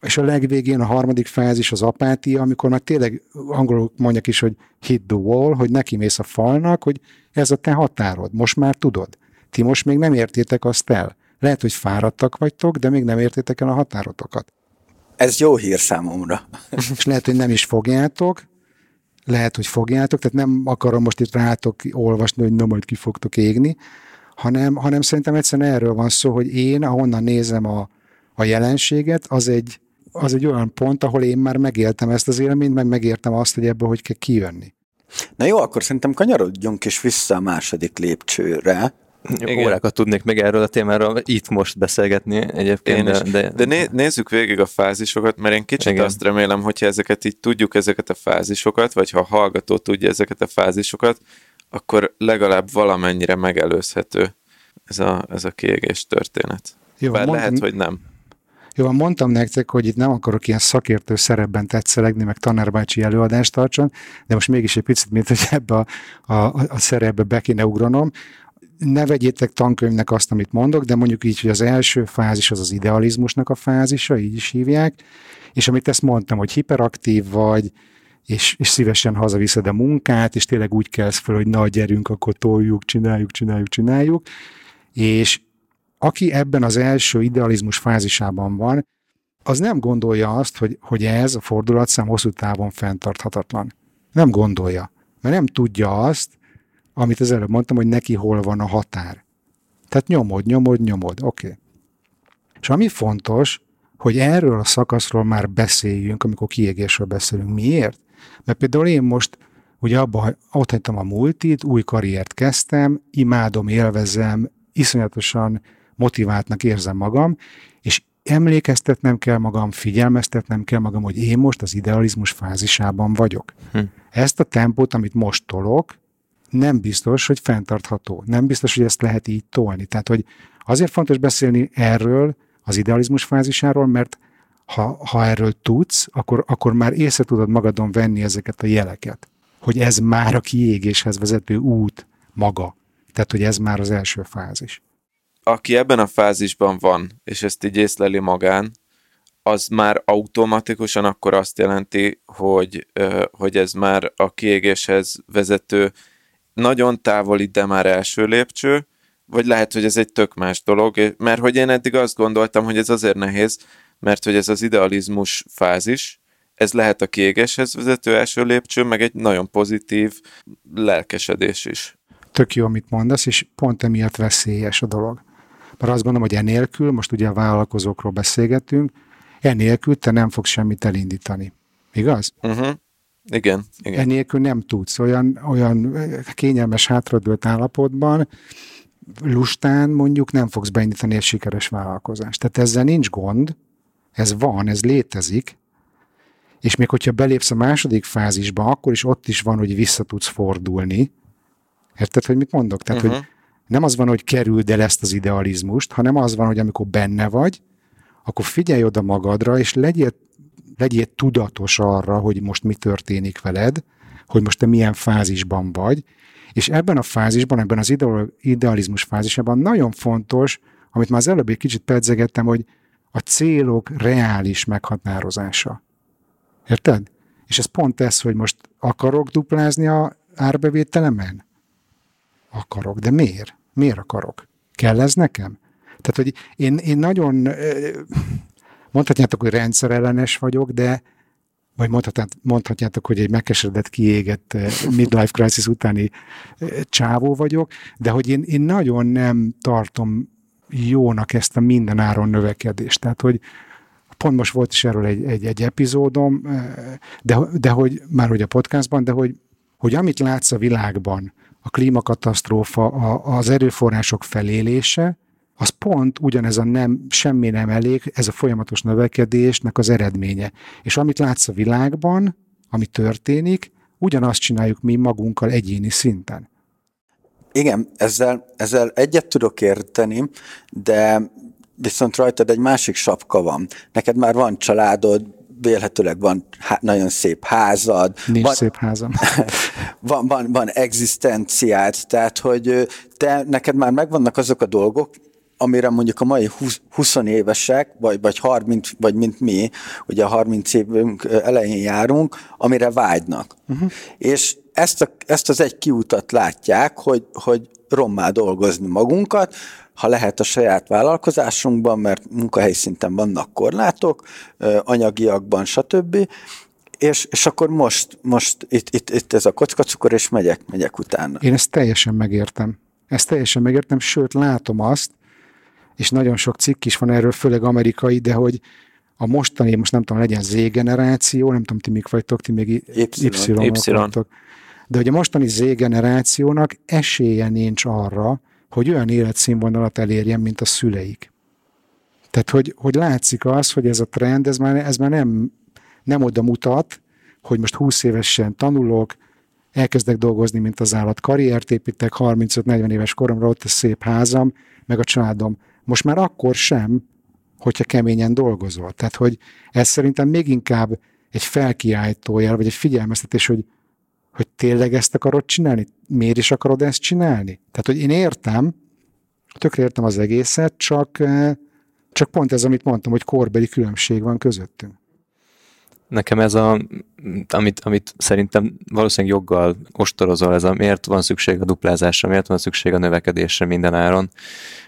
és a legvégén a harmadik fázis az apátia, amikor már tényleg angolul mondják is, hogy hit the wall, hogy neki mész a falnak, hogy ez a te határod, most már tudod. Ti most még nem értétek azt el. Lehet, hogy fáradtak vagytok, de még nem értétek el a határotokat. Ez jó hír számomra. és lehet, hogy nem is fogjátok, lehet, hogy fogjátok, tehát nem akarom most itt rátok olvasni, hogy nem majd ki fogtok égni, hanem, hanem szerintem egyszerűen erről van szó, hogy én, ahonnan nézem a, a jelenséget, az egy, az egy olyan pont, ahol én már megéltem ezt az élményt, meg megértem azt, hogy ebből hogy kell kijönni. Na jó, akkor szerintem kanyarodjunk is vissza a második lépcsőre. Igen. Órákat tudnék meg erről a témáról itt most beszélgetni egyébként. Én is. De, de, de nézzük végig a fázisokat, mert én kicsit Igen. azt remélem, hogyha ezeket így tudjuk, ezeket a fázisokat, vagy ha a hallgató tudja ezeket a fázisokat, akkor legalább valamennyire megelőzhető ez a, ez a kiégés történet. Jó, Bár mondtam, lehet, hogy nem. Jó, mondtam nektek, hogy itt nem akarok ilyen szakértő szerepben tetszelegni, meg tanárbácsi előadást tartson, de most mégis egy picit, mint hogy ebbe a, a, a szerepbe be kéne ugranom. Ne vegyétek tankönyvnek azt, amit mondok, de mondjuk így, hogy az első fázis az az idealizmusnak a fázisa, így is hívják, és amit ezt mondtam, hogy hiperaktív vagy, és, és szívesen hazaviszed a munkát, és tényleg úgy kelsz fel, hogy na, gyerünk, akkor toljuk, csináljuk, csináljuk, csináljuk, és aki ebben az első idealizmus fázisában van, az nem gondolja azt, hogy, hogy ez a fordulatszám hosszú távon fenntarthatatlan. Nem gondolja, mert nem tudja azt, amit az előbb mondtam, hogy neki hol van a határ. Tehát nyomod, nyomod, nyomod, oké. Okay. És ami fontos, hogy erről a szakaszról már beszéljünk, amikor kiégésről beszélünk. Miért? Mert például én most ugye abba, ott hagytam a multit, új karriert kezdtem, imádom, élvezem, iszonyatosan motiváltnak érzem magam, és emlékeztetnem kell magam, figyelmeztetnem kell magam, hogy én most az idealizmus fázisában vagyok. Hm. Ezt a tempót, amit most tolok, nem biztos, hogy fenntartható. Nem biztos, hogy ezt lehet így tolni. Tehát, hogy azért fontos beszélni erről, az idealizmus fázisáról, mert ha, ha erről tudsz, akkor, akkor már észre tudod magadon venni ezeket a jeleket. Hogy ez már a kiégéshez vezető út maga. Tehát, hogy ez már az első fázis. Aki ebben a fázisban van, és ezt így észleli magán, az már automatikusan akkor azt jelenti, hogy, hogy ez már a kiégéshez vezető nagyon távoli, de már első lépcső, vagy lehet, hogy ez egy tök más dolog, mert hogy én eddig azt gondoltam, hogy ez azért nehéz, mert hogy ez az idealizmus fázis, ez lehet a kiégéshez vezető első lépcső, meg egy nagyon pozitív lelkesedés is. Tök jó, amit mondasz, és pont emiatt veszélyes a dolog. Mert azt gondolom, hogy enélkül, most ugye a vállalkozókról beszélgetünk, enélkül te nem fogsz semmit elindítani. Igaz? Uh-huh. Igen, igen. Enélkül nem tudsz. Olyan, olyan kényelmes hátradőlt állapotban, lustán mondjuk nem fogsz beindítani egy sikeres vállalkozást. Tehát ezzel nincs gond, ez van, ez létezik, és még hogyha belépsz a második fázisba, akkor is ott is van, hogy vissza tudsz fordulni. Érted, hogy mit mondok? Tehát, uh-huh. hogy nem az van, hogy kerüld el ezt az idealizmust, hanem az van, hogy amikor benne vagy, akkor figyelj oda magadra, és legyél, legyél tudatos arra, hogy most mi történik veled, hogy most te milyen fázisban vagy, és ebben a fázisban, ebben az idealizmus fázisában nagyon fontos, amit már az előbb egy kicsit pedzegettem, hogy a célok reális meghatározása. Érted? És ez pont ez, hogy most akarok duplázni a árbevételemen? Akarok, de miért? Miért akarok? Kell ez nekem? Tehát, hogy én, én nagyon, mondhatjátok, hogy rendszerellenes vagyok, de vagy mondhatjátok, hogy egy megkeseredett, kiégett midlife crisis utáni csávó vagyok, de hogy én, én nagyon nem tartom jónak ezt a mindenáron növekedést. Tehát, hogy pont most volt is erről egy, egy, egy epizódom, de, de hogy már hogy a podcastban, de hogy, hogy amit látsz a világban, a klímakatasztrófa, a, az erőforrások felélése, az pont ugyanez a nem, semmi nem elég, ez a folyamatos növekedésnek az eredménye. És amit látsz a világban, ami történik, ugyanazt csináljuk mi magunkkal egyéni szinten. Igen, ezzel, ezzel egyet tudok érteni, de viszont rajtad egy másik sapka van. Neked már van családod, vélhetőleg van há- nagyon szép házad. Nincs van, szép házam. van, van, van egzisztenciád, tehát hogy te, neked már megvannak azok a dolgok, amire mondjuk a mai 20, 20 évesek, vagy, vagy 30, vagy mint mi, ugye a 30 évünk elején járunk, amire vágynak. Uh-huh. És ezt, a, ezt az egy kiutat látják, hogy, hogy rommá dolgozni magunkat, ha lehet a saját vállalkozásunkban, mert munkahely szinten vannak korlátok, anyagiakban, stb. És, és akkor most, most itt, itt, itt ez a kockacukor, és megyek, megyek utána. Én ezt teljesen megértem. Ezt teljesen megértem, sőt látom azt, és nagyon sok cikk is van erről, főleg amerikai, de hogy a mostani, most nem tudom, legyen Z-generáció, nem tudom, ti mik vagytok, ti még Y, y, y. vagytok. De hogy a mostani Z-generációnak esélye nincs arra, hogy olyan életszínvonalat elérjen, mint a szüleik. Tehát, hogy, hogy látszik az, hogy ez a trend, ez már, ez már nem, nem oda mutat, hogy most 20 évesen tanulok, elkezdek dolgozni, mint az állat, karriert építek, 35-40 éves koromra ott a szép házam, meg a családom. Most már akkor sem, hogyha keményen dolgozol. Tehát, hogy ez szerintem még inkább egy felkiáltójel, vagy egy figyelmeztetés, hogy hogy tényleg ezt akarod csinálni? Miért is akarod ezt csinálni? Tehát, hogy én értem, tökre értem az egészet, csak, eh, csak pont ez, amit mondtam, hogy korbeli különbség van közöttünk. Nekem ez a, amit, amit szerintem valószínűleg joggal ostorozol, ez a miért van szükség a duplázásra, miért van szükség a növekedésre minden áron,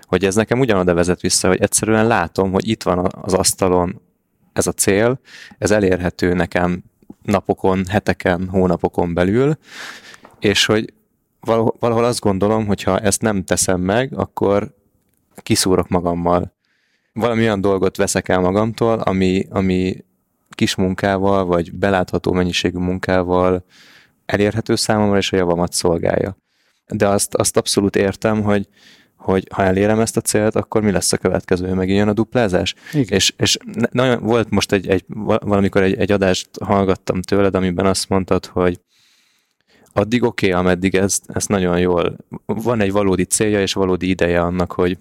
hogy ez nekem ugyanoda vezet vissza, hogy egyszerűen látom, hogy itt van az asztalon ez a cél, ez elérhető nekem napokon, heteken, hónapokon belül, és hogy valahol azt gondolom, hogy ha ezt nem teszem meg, akkor kiszúrok magammal. Valami olyan dolgot veszek el magamtól, ami, ami kis munkával, vagy belátható mennyiségű munkával elérhető számomra, és a javamat szolgálja. De azt, azt abszolút értem, hogy, hogy ha elérem ezt a célt, akkor mi lesz a következő, megint jön a duplázás. Igen. És, és nagyon, volt most egy, egy valamikor egy, egy adást hallgattam tőled, amiben azt mondtad, hogy addig oké, okay, ameddig ez, ez nagyon jól, van egy valódi célja és valódi ideje annak, hogy,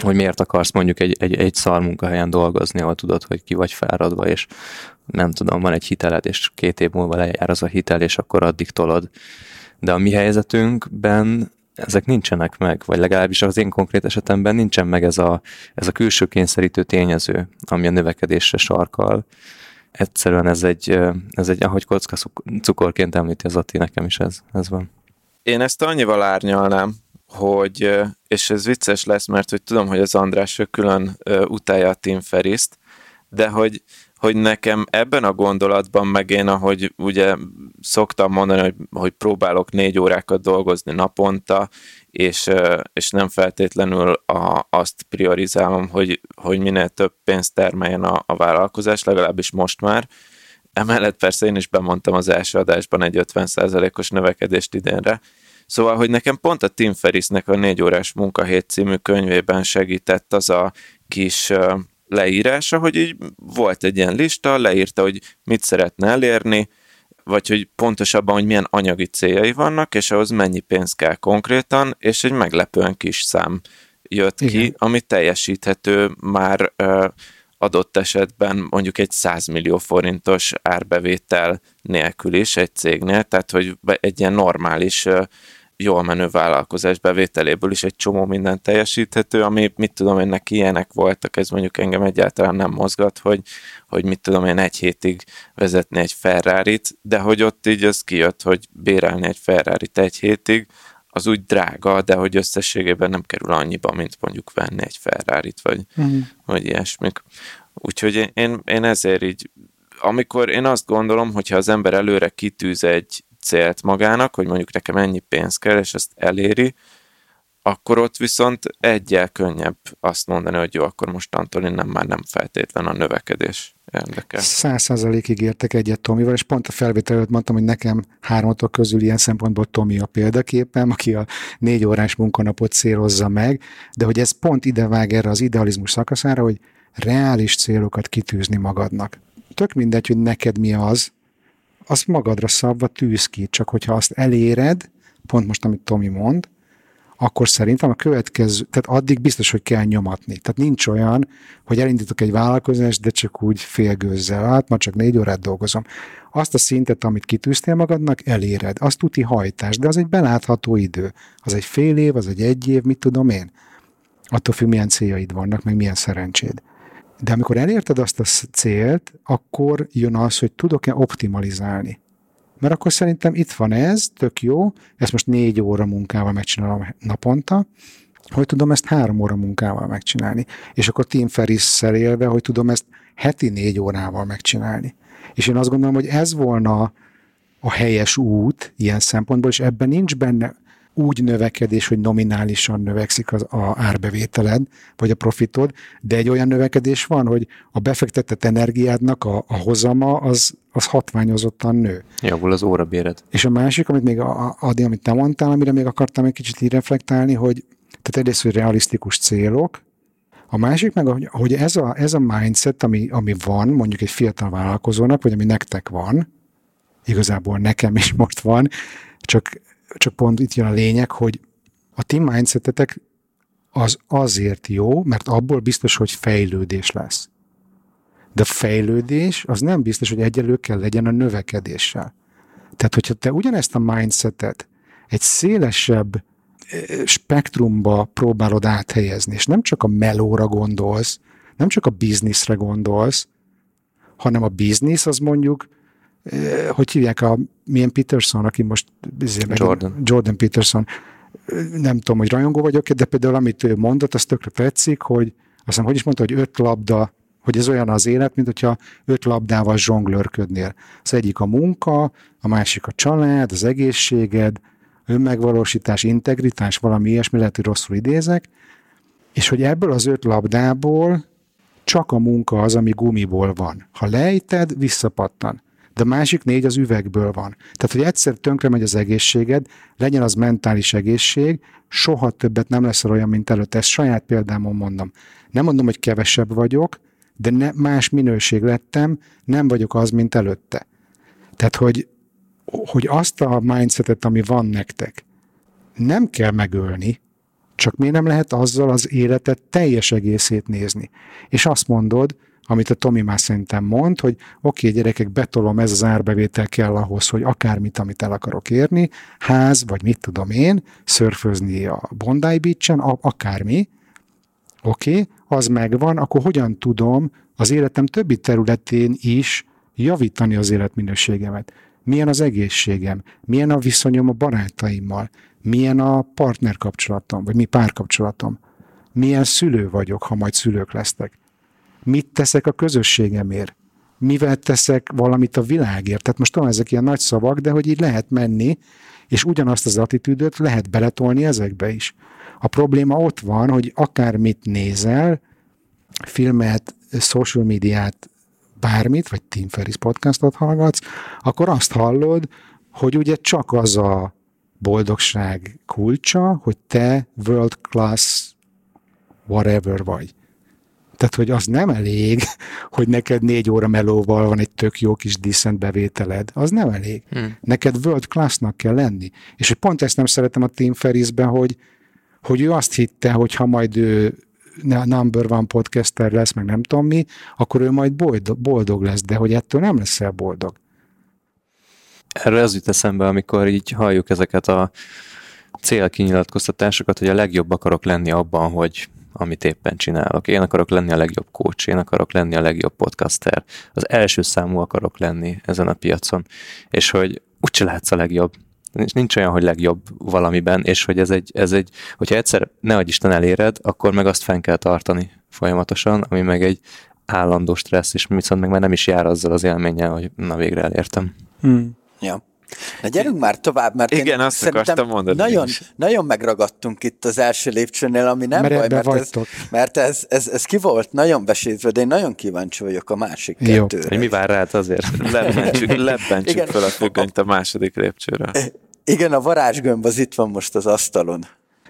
hogy miért akarsz mondjuk egy, egy, egy szar munkahelyen dolgozni, ahol tudod, hogy ki vagy fáradva, és nem tudom, van egy hiteled, és két év múlva lejár az a hitel, és akkor addig tolod. De a mi helyzetünkben ezek nincsenek meg, vagy legalábbis az én konkrét esetemben nincsen meg ez a, ez a külső kényszerítő tényező, ami a növekedésre sarkal. Egyszerűen ez egy, ez egy ahogy kocka cukorként említi az Ati, nekem is ez, ez van. Én ezt annyival árnyalnám, hogy, és ez vicces lesz, mert hogy tudom, hogy az András külön utálja a Tim Feriszt, de hogy hogy nekem ebben a gondolatban, meg én, ahogy ugye szoktam mondani, hogy, hogy próbálok négy órákat dolgozni naponta, és, és nem feltétlenül a, azt priorizálom, hogy, hogy minél több pénzt termeljen a, a vállalkozás, legalábbis most már. Emellett persze én is bemondtam az első adásban egy 50%-os növekedést idénre, Szóval, hogy nekem pont a Tim Ferrisnek a négy órás munkahét című könyvében segített az a kis leírása, hogy így volt egy ilyen lista, leírta, hogy mit szeretne elérni, vagy hogy pontosabban, hogy milyen anyagi céljai vannak, és ahhoz mennyi pénz kell konkrétan, és egy meglepően kis szám jött Igen. ki, ami teljesíthető már adott esetben mondjuk egy 100 millió forintos árbevétel nélkül is egy cégnél, tehát hogy egy ilyen normális jól menő vállalkozás bevételéből is egy csomó minden teljesíthető, ami mit tudom én, neki ilyenek voltak, ez mondjuk engem egyáltalán nem mozgat, hogy, hogy mit tudom én egy hétig vezetni egy ferrari de hogy ott így az kijött, hogy bérelni egy ferrari egy hétig, az úgy drága, de hogy összességében nem kerül annyiba, mint mondjuk venni egy ferrari vagy, mm. vagy ilyesmik. Úgyhogy én, én ezért így, amikor én azt gondolom, hogyha az ember előre kitűz egy, célt magának, hogy mondjuk nekem ennyi pénz kell, és ezt eléri, akkor ott viszont egyel könnyebb azt mondani, hogy jó, akkor mostantól innen már nem feltétlen a növekedés érdekel. Száz százalékig értek egyet Tomival, és pont a felvétel előtt mondtam, hogy nekem háromatok közül ilyen szempontból Tomi a példaképem, aki a négy órás munkanapot célozza meg, de hogy ez pont idevág erre az idealizmus szakaszára, hogy reális célokat kitűzni magadnak. Tök mindegy, hogy neked mi az, azt magadra szabva tűz ki, csak hogyha azt eléred, pont most, amit Tomi mond, akkor szerintem a következő, tehát addig biztos, hogy kell nyomatni. Tehát nincs olyan, hogy elindítok egy vállalkozást, de csak úgy félgőzzel, hát ma csak négy órát dolgozom. Azt a szintet, amit kitűztél magadnak, eléred. Azt tuti hajtás, de az egy belátható idő. Az egy fél év, az egy egy év, mit tudom én. Attól függ, milyen céljaid vannak, meg milyen szerencséd. De amikor elérted azt a célt, akkor jön az, hogy tudok-e optimalizálni. Mert akkor szerintem itt van ez, tök jó, ezt most négy óra munkával megcsinálom naponta, hogy tudom ezt három óra munkával megcsinálni. És akkor Tim ferriss élve, hogy tudom ezt heti négy órával megcsinálni. És én azt gondolom, hogy ez volna a helyes út ilyen szempontból, és ebben nincs benne úgy növekedés, hogy nominálisan növekszik az a árbevételed, vagy a profitod, de egy olyan növekedés van, hogy a befektetett energiádnak a, a hozama az, az hatványozottan nő. Javul az órabéred. És a másik, amit még Adi, amit te mondtál, amire még akartam egy kicsit így reflektálni, hogy tehát egyrészt, hogy realisztikus célok, a másik meg, hogy ez a, ez a mindset, ami, ami van, mondjuk egy fiatal vállalkozónak, vagy ami nektek van, igazából nekem is most van, csak csak pont itt jön a lényeg, hogy a team mindsetetek az azért jó, mert abból biztos, hogy fejlődés lesz. De a fejlődés az nem biztos, hogy egyelő kell legyen a növekedéssel. Tehát, hogyha te ugyanezt a mindsetet egy szélesebb eh, spektrumba próbálod áthelyezni, és nem csak a melóra gondolsz, nem csak a bizniszre gondolsz, hanem a biznisz az mondjuk hogy hívják a, milyen Peterson, aki most izé, Jordan. Jordan Peterson, nem tudom, hogy rajongó vagyok de például amit ő mondott, az tökre tetszik, hogy azt hiszem, hogy is mondta, hogy öt labda, hogy ez olyan az élet, mint hogyha öt labdával zsonglőrködnél. Az egyik a munka, a másik a család, az egészséged, önmegvalósítás, integritás, valami ilyesmi, lehet, hogy rosszul idézek, és hogy ebből az öt labdából csak a munka az, ami gumiból van. Ha lejted, visszapattan de a másik négy az üvegből van. Tehát, hogy egyszer tönkre megy az egészséged, legyen az mentális egészség, soha többet nem lesz olyan, mint előtt. Ezt saját példámon mondom. Nem mondom, hogy kevesebb vagyok, de ne, más minőség lettem, nem vagyok az, mint előtte. Tehát, hogy, hogy azt a mindsetet, ami van nektek, nem kell megölni, csak miért nem lehet azzal az életet teljes egészét nézni. És azt mondod, amit a Tomi már szerintem mond, hogy oké, okay, gyerekek, betolom, ez az árbevétel kell ahhoz, hogy akármit, amit el akarok érni, ház, vagy mit tudom én, szörfözni a Bondi Beach-en, akármi, oké, okay, az megvan, akkor hogyan tudom az életem többi területén is javítani az életminőségemet? Milyen az egészségem? Milyen a viszonyom a barátaimmal? Milyen a partnerkapcsolatom, vagy mi párkapcsolatom? Milyen szülő vagyok, ha majd szülők lesztek? Mit teszek a közösségemért, mivel teszek valamit a világért. Tehát most tudom, ezek ilyen nagy szavak, de hogy így lehet menni, és ugyanazt az attitűdöt lehet beletolni ezekbe is. A probléma ott van, hogy akármit nézel, filmet, social médiát, bármit, vagy Tim Ferris podcastot hallgatsz, akkor azt hallod, hogy ugye csak az a boldogság kulcsa, hogy te world class whatever vagy. Tehát, hogy az nem elég, hogy neked négy óra melóval van egy tök jó kis decent bevételed. Az nem elég. Hmm. Neked world classnak kell lenni. És hogy pont ezt nem szeretem a Tim Ferrisben, hogy, hogy ő azt hitte, hogy ha majd ő number one podcaster lesz, meg nem tudom mi, akkor ő majd boldog, boldog lesz, de hogy ettől nem leszel boldog. Erről az jut eszembe, amikor így halljuk ezeket a célkinyilatkoztatásokat, hogy a legjobb akarok lenni abban, hogy amit éppen csinálok. Én akarok lenni a legjobb coach, én akarok lenni a legjobb podcaster, az első számú akarok lenni ezen a piacon, és hogy úgyse lehetsz a legjobb. Nincs, nincs olyan, hogy legjobb valamiben, és hogy ez egy, ez egy hogyha egyszer ne Isten eléred, akkor meg azt fenn kell tartani folyamatosan, ami meg egy állandó stressz, és viszont meg már nem is jár azzal az élménnyel, hogy na végre elértem. Hmm. Ja. Na gyerünk már tovább, mert Igen, én azt szerintem akartam mondani Nagyon, is. nagyon megragadtunk itt az első lépcsőnél, ami nem Mert baj, mert, ez, mert ez, ez, ez ki volt nagyon besítve, de én nagyon kíváncsi vagyok a másik Jó. kettőre. Mi vár rád azért? Lebbentsük, lebbentsük Igen. fel a függönyt a második lépcsőre. Igen, a varázsgömb az itt van most az asztalon.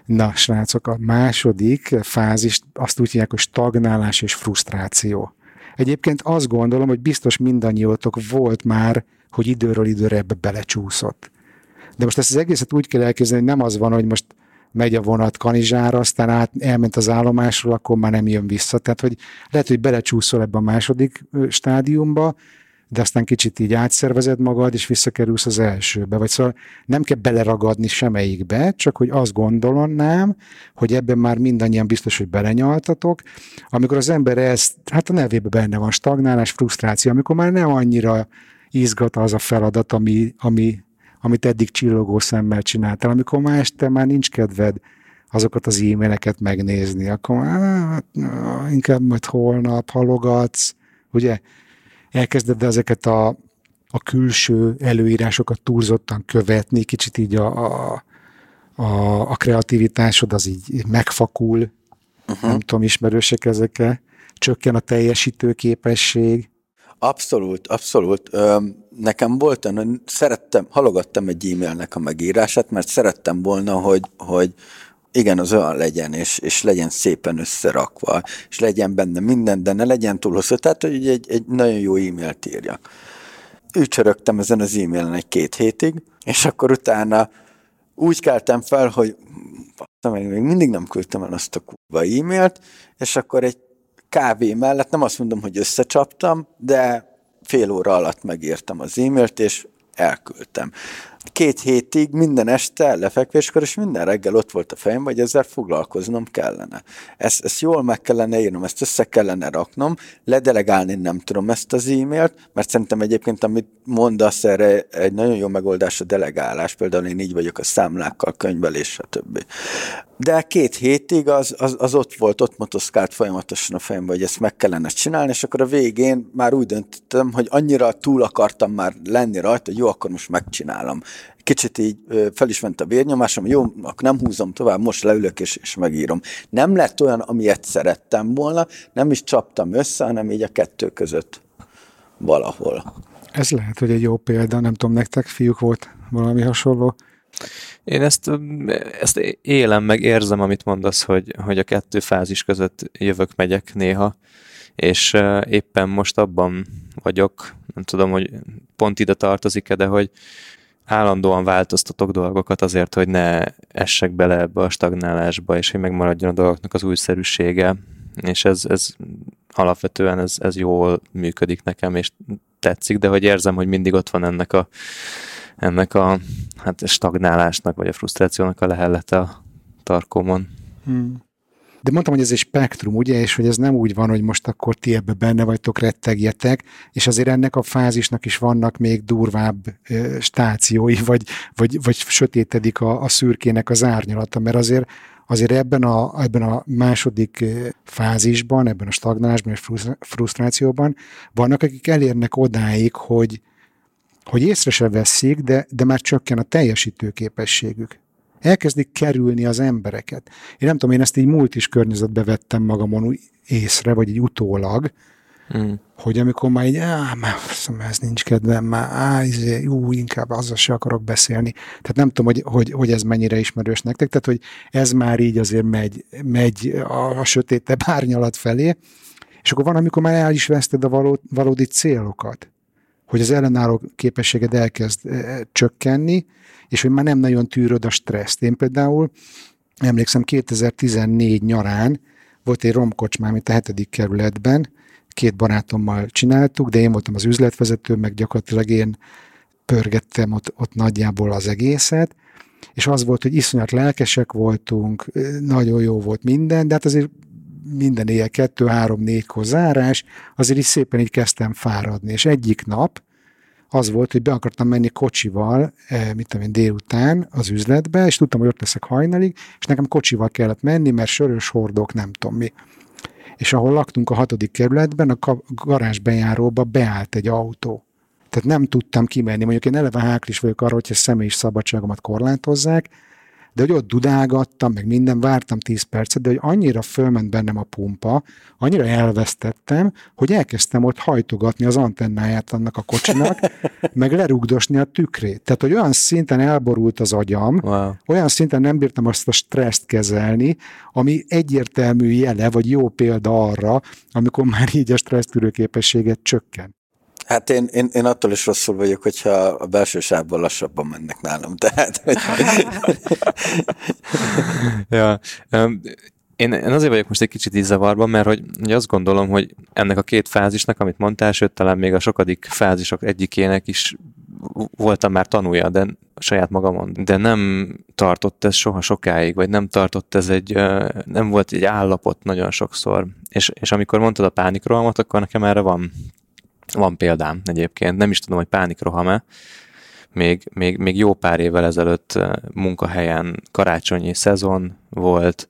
Na, srácok, a második fázis azt úgy hívják, hogy stagnálás és frusztráció. Egyébként azt gondolom, hogy biztos mindannyiótok volt már, hogy időről időre ebbe belecsúszott. De most ezt az egészet úgy kell elképzelni, hogy nem az van, hogy most megy a vonat Kanizsára, aztán át, elment az állomásról, akkor már nem jön vissza. Tehát, hogy lehet, hogy belecsúszol ebbe a második stádiumba, de aztán kicsit így átszervezed magad, és visszakerülsz az elsőbe. Vagy szóval nem kell beleragadni semmelyikbe, csak hogy azt gondolnám, hogy ebben már mindannyian biztos, hogy belenyaltatok. Amikor az ember ezt, hát a nevében benne van stagnálás, frusztráció, amikor már nem annyira izgat az a feladat, ami, ami, amit eddig csillogó szemmel csináltál, amikor már este már nincs kedved azokat az e-maileket megnézni, akkor már, hát, inkább majd holnap halogatsz, ugye? elkezded ezeket a, a külső előírásokat túlzottan követni, kicsit így a, a, a, a kreativitásod az így így megfakul, uh-huh. nem tudom, ismerősek ezekkel, csökken a teljesítő képesség, Abszolút, abszolút. Nekem volt olyan, szerettem, halogattam egy e-mailnek a megírását, mert szerettem volna, hogy, hogy igen, az olyan legyen, és, és legyen szépen összerakva, és legyen benne minden, de ne legyen túl hosszú. Tehát, hogy egy, egy nagyon jó e-mailt írjak. Ücsörögtem ezen az e-mailen egy-két hétig, és akkor utána úgy keltem fel, hogy még mindig nem küldtem el azt a kurva e-mailt, és akkor egy kávé mellett, nem azt mondom, hogy összecsaptam, de fél óra alatt megírtam az e-mailt, és elküldtem. Két hétig minden este lefekvéskor, és minden reggel ott volt a fejem, hogy ezzel foglalkoznom kellene. Ezt, ezt jól meg kellene írnom, ezt össze kellene raknom, ledelegálni nem tudom ezt az e-mailt, mert szerintem egyébként, amit mondasz erre, egy nagyon jó megoldás a delegálás, például én így vagyok a számlákkal, könyvelés, stb. De két hétig az, az, az ott volt, ott motoszkált folyamatosan a fejemben, hogy ezt meg kellene csinálni, és akkor a végén már úgy döntöttem, hogy annyira túl akartam már lenni rajta, hogy jó, akkor most megcsinálom. Kicsit így fel is ment a vérnyomásom, jó, akkor nem húzom tovább, most leülök és, és megírom. Nem lett olyan, amilyet szerettem volna, nem is csaptam össze, hanem így a kettő között valahol. Ez lehet, hogy egy jó példa, nem tudom, nektek fiúk volt valami hasonló. Én ezt, ezt élem, meg érzem, amit mondasz, hogy, hogy a kettő fázis között jövök, megyek néha, és éppen most abban vagyok, nem tudom, hogy pont ide tartozik-e, de hogy állandóan változtatok dolgokat azért, hogy ne essek bele ebbe a stagnálásba, és hogy megmaradjon a dolgoknak az újszerűsége, és ez, ez alapvetően ez, ez jól működik nekem, és tetszik, de hogy érzem, hogy mindig ott van ennek a, ennek a hát stagnálásnak, vagy a frusztrációnak a lehellete a tarkomon. Hmm. De mondtam, hogy ez egy spektrum, ugye, és hogy ez nem úgy van, hogy most akkor ti ebbe benne vagytok, rettegjetek, és azért ennek a fázisnak is vannak még durvább ö, stációi, vagy, vagy, vagy sötétedik a, a szürkének az árnyalata, mert azért azért ebben a, ebben a második fázisban, ebben a stagnálásban és frusztr- frusztrációban vannak, akik elérnek odáig, hogy, hogy észre se veszik, de, de már csökken a teljesítő képességük. Elkezdik kerülni az embereket. Én nem tudom, én ezt így múlt is környezetbe vettem magamon észre, vagy így utólag, Mm. hogy amikor már így, á, már szóval ez nincs kedvem, már á, izé, ú, inkább azzal se akarok beszélni. Tehát nem tudom, hogy, hogy, hogy ez mennyire ismerős nektek, tehát hogy ez már így azért megy, megy a, a sötétebb árnyalat felé, és akkor van, amikor már el is veszted a való, valódi célokat, hogy az ellenálló képességed elkezd e, csökkenni, és hogy már nem nagyon tűröd a stresszt. Én például emlékszem 2014 nyarán volt egy romkocsmám itt a hetedik kerületben, két barátommal csináltuk, de én voltam az üzletvezető, meg gyakorlatilag én pörgettem ott, ott nagyjából az egészet, és az volt, hogy iszonyat lelkesek voltunk, nagyon jó volt minden, de hát azért minden éjjel kettő, három, négykor zárás, azért is szépen így kezdtem fáradni, és egyik nap az volt, hogy be akartam menni kocsival, eh, mit tudom én, délután az üzletbe, és tudtam, hogy ott leszek hajnalig, és nekem kocsival kellett menni, mert sörös hordok, nem tudom mi. És ahol laktunk a hatodik kerületben, a garázs bejáróba beállt egy autó. Tehát nem tudtam kimenni. Mondjuk én eleve háklis vagyok arra, hogyha személyis szabadságomat korlátozzák, de hogy ott dudálgattam, meg minden, vártam 10 percet, de hogy annyira fölment bennem a pumpa, annyira elvesztettem, hogy elkezdtem ott hajtogatni az antennáját annak a kocsinak, meg lerugdosni a tükrét. Tehát, hogy olyan szinten elborult az agyam, Wow. olyan szinten nem bírtam azt a stresszt kezelni, ami egyértelmű jele, vagy jó példa arra, amikor már így a stressztűrő képességet csökken. Hát én, én, én attól is rosszul vagyok, hogyha a belső sávban lassabban mennek nálam. Tehát, hogy ja, öm, én, én azért vagyok most egy kicsit így zavarban, mert hogy, hogy azt gondolom, hogy ennek a két fázisnak, amit mondtál, sőt, talán még a sokadik fázisok egyikének is voltam már tanulja, de saját magamon, de nem tartott ez soha sokáig, vagy nem tartott ez egy, nem volt egy állapot nagyon sokszor. És, és amikor mondtad a pánikrohamot, akkor nekem erre van, van példám egyébként. Nem is tudom, hogy pánikroham-e, még, még, még jó pár évvel ezelőtt ö, munkahelyen karácsonyi szezon volt,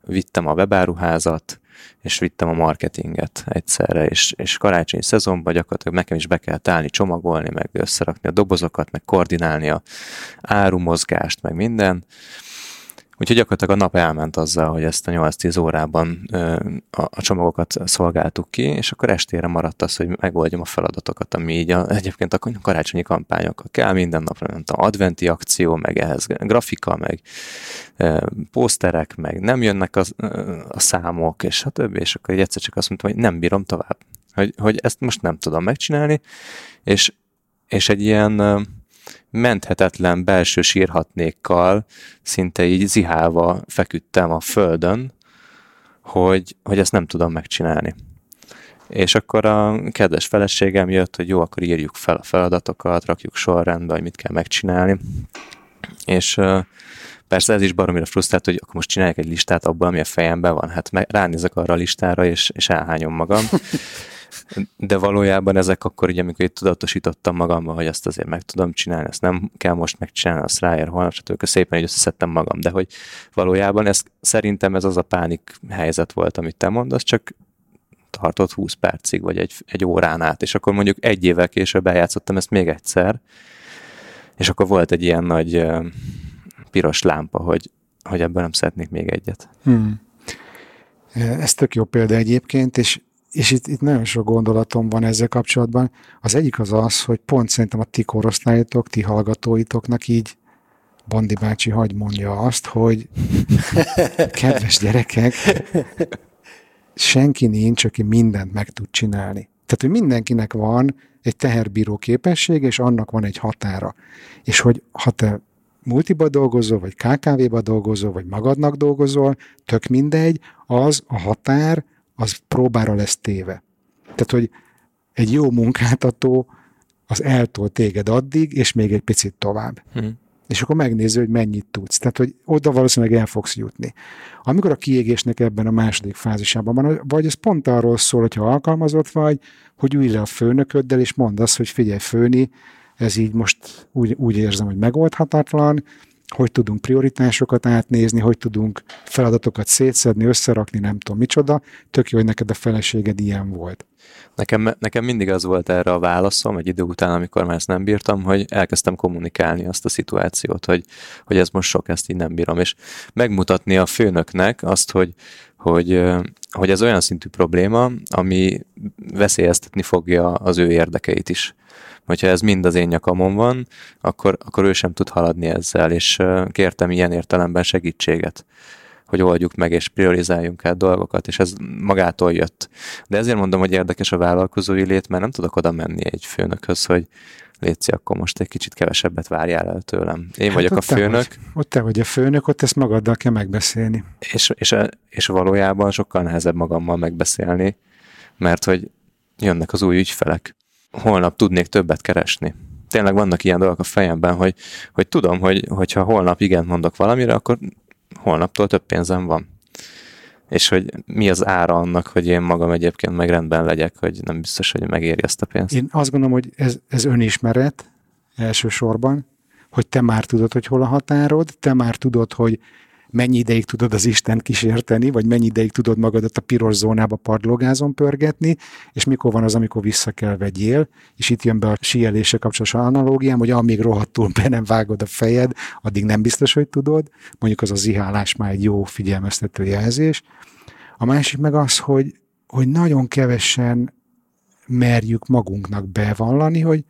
vittem a webáruházat, és vittem a marketinget egyszerre, és, és karácsonyi szezonban gyakorlatilag nekem is be kell állni, csomagolni, meg összerakni a dobozokat, meg koordinálni a árumozgást, meg minden. Úgyhogy gyakorlatilag a nap elment azzal, hogy ezt a 8-10 órában a, a csomagokat szolgáltuk ki, és akkor estére maradt az, hogy megoldjam a feladatokat, ami így a, egyébként a karácsonyi kampányokkal kell minden napra, nem tudom, adventi akció, meg ehhez grafika, meg ö, pószterek, meg nem jönnek a, a számok, és a többi, és akkor egy egyszer csak azt mondtam, hogy nem bírom tovább. Hogy, hogy ezt most nem tudom megcsinálni, és, és egy ilyen menthetetlen belső sírhatnékkal szinte így zihálva feküdtem a földön, hogy, hogy ezt nem tudom megcsinálni. És akkor a kedves feleségem jött, hogy jó, akkor írjuk fel a feladatokat, rakjuk sorrendbe, hogy mit kell megcsinálni. És persze ez is baromira frusztrált, hogy akkor most csinálják egy listát abból, ami a fejemben van. Hát ránézek arra a listára, és, és elhányom magam. De valójában ezek akkor ugye, amikor itt tudatosítottam magamban, hogy ezt azért meg tudom csinálni, ezt nem kell most megcsinálni, azt ráér holnap, stb. szépen így összeszedtem magam, de hogy valójában ez, szerintem ez az a pánik helyzet volt, amit te mondasz, csak tartott 20 percig, vagy egy, egy órán át, és akkor mondjuk egy évvel később eljátszottam ezt még egyszer, és akkor volt egy ilyen nagy piros lámpa, hogy, hogy ebből nem szeretnék még egyet. Hmm. Ez tök jó példa egyébként, és és itt, itt nagyon sok gondolatom van ezzel kapcsolatban. Az egyik az az, hogy pont szerintem a ti korosztályotok, ti hallgatóitoknak így Bandi bácsi hagy mondja azt, hogy kedves gyerekek, senki nincs, aki mindent meg tud csinálni. Tehát, hogy mindenkinek van egy teherbíró képesség, és annak van egy határa. És hogy ha te multiba dolgozol, vagy KKV-ba dolgozol, vagy magadnak dolgozol, tök mindegy, az a határ, az próbára lesz téve. Tehát, hogy egy jó munkáltató az eltol téged addig, és még egy picit tovább. Hmm. És akkor megnéző, hogy mennyit tudsz. Tehát, hogy oda valószínűleg el fogsz jutni. Amikor a kiégésnek ebben a második fázisában van, vagy ez pont arról szól, hogyha alkalmazott vagy, hogy ülj le a főnököddel, és mondd azt, hogy figyelj főni, ez így most úgy, úgy érzem, hogy megoldhatatlan, hogy tudunk prioritásokat átnézni, hogy tudunk feladatokat szétszedni, összerakni, nem tudom micsoda. Tök jó, hogy neked a feleséged ilyen volt. Nekem, nekem mindig az volt erre a válaszom egy idő után, amikor már ezt nem bírtam, hogy elkezdtem kommunikálni azt a szituációt, hogy, hogy ez most sok, ezt így nem bírom, és megmutatni a főnöknek azt, hogy, hogy, hogy ez olyan szintű probléma, ami veszélyeztetni fogja az ő érdekeit is hogyha ez mind az én nyakamon van, akkor, akkor ő sem tud haladni ezzel, és kértem ilyen értelemben segítséget hogy oldjuk meg, és priorizáljunk át dolgokat, és ez magától jött. De ezért mondom, hogy érdekes a vállalkozói lét, mert nem tudok oda menni egy főnökhöz, hogy Léci, akkor most egy kicsit kevesebbet várjál el tőlem. Én hát vagyok a főnök. Vagy, ott te vagy a főnök, ott ezt magaddal kell megbeszélni. És, és, és valójában sokkal nehezebb magammal megbeszélni, mert hogy jönnek az új ügyfelek holnap tudnék többet keresni. Tényleg vannak ilyen dolgok a fejemben, hogy, hogy tudom, hogy hogyha holnap igent mondok valamire, akkor holnaptól több pénzem van. És hogy mi az ára annak, hogy én magam egyébként meg rendben legyek, hogy nem biztos, hogy megéri ezt a pénzt. Én azt gondolom, hogy ez, ez önismeret elsősorban, hogy te már tudod, hogy hol a határod, te már tudod, hogy mennyi ideig tudod az Isten kísérteni, vagy mennyi ideig tudod magadat a piros zónába padlógázon pörgetni, és mikor van az, amikor vissza kell vegyél, és itt jön be a síelése kapcsolatos analógiám, hogy amíg rohadtul be nem vágod a fejed, addig nem biztos, hogy tudod. Mondjuk az a zihálás már egy jó figyelmeztető jelzés. A másik meg az, hogy, hogy nagyon kevesen merjük magunknak bevallani, hogy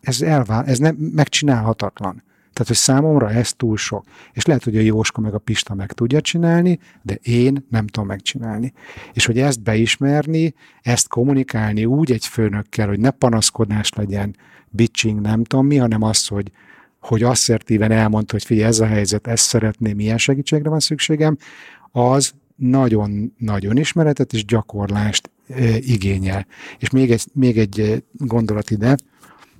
ez, elvál, ez nem megcsinálhatatlan. Tehát, hogy számomra ez túl sok. És lehet, hogy a Jóska meg a Pista meg tudja csinálni, de én nem tudom megcsinálni. És hogy ezt beismerni, ezt kommunikálni úgy egy főnökkel, hogy ne panaszkodás legyen, bitching, nem tudom mi, hanem az, hogy, hogy asszertíven elmondta, hogy figyelj, ez a helyzet, ezt szeretném, milyen segítségre van szükségem, az nagyon nagy önismeretet és gyakorlást e, igényel. És még egy, még egy gondolat ide,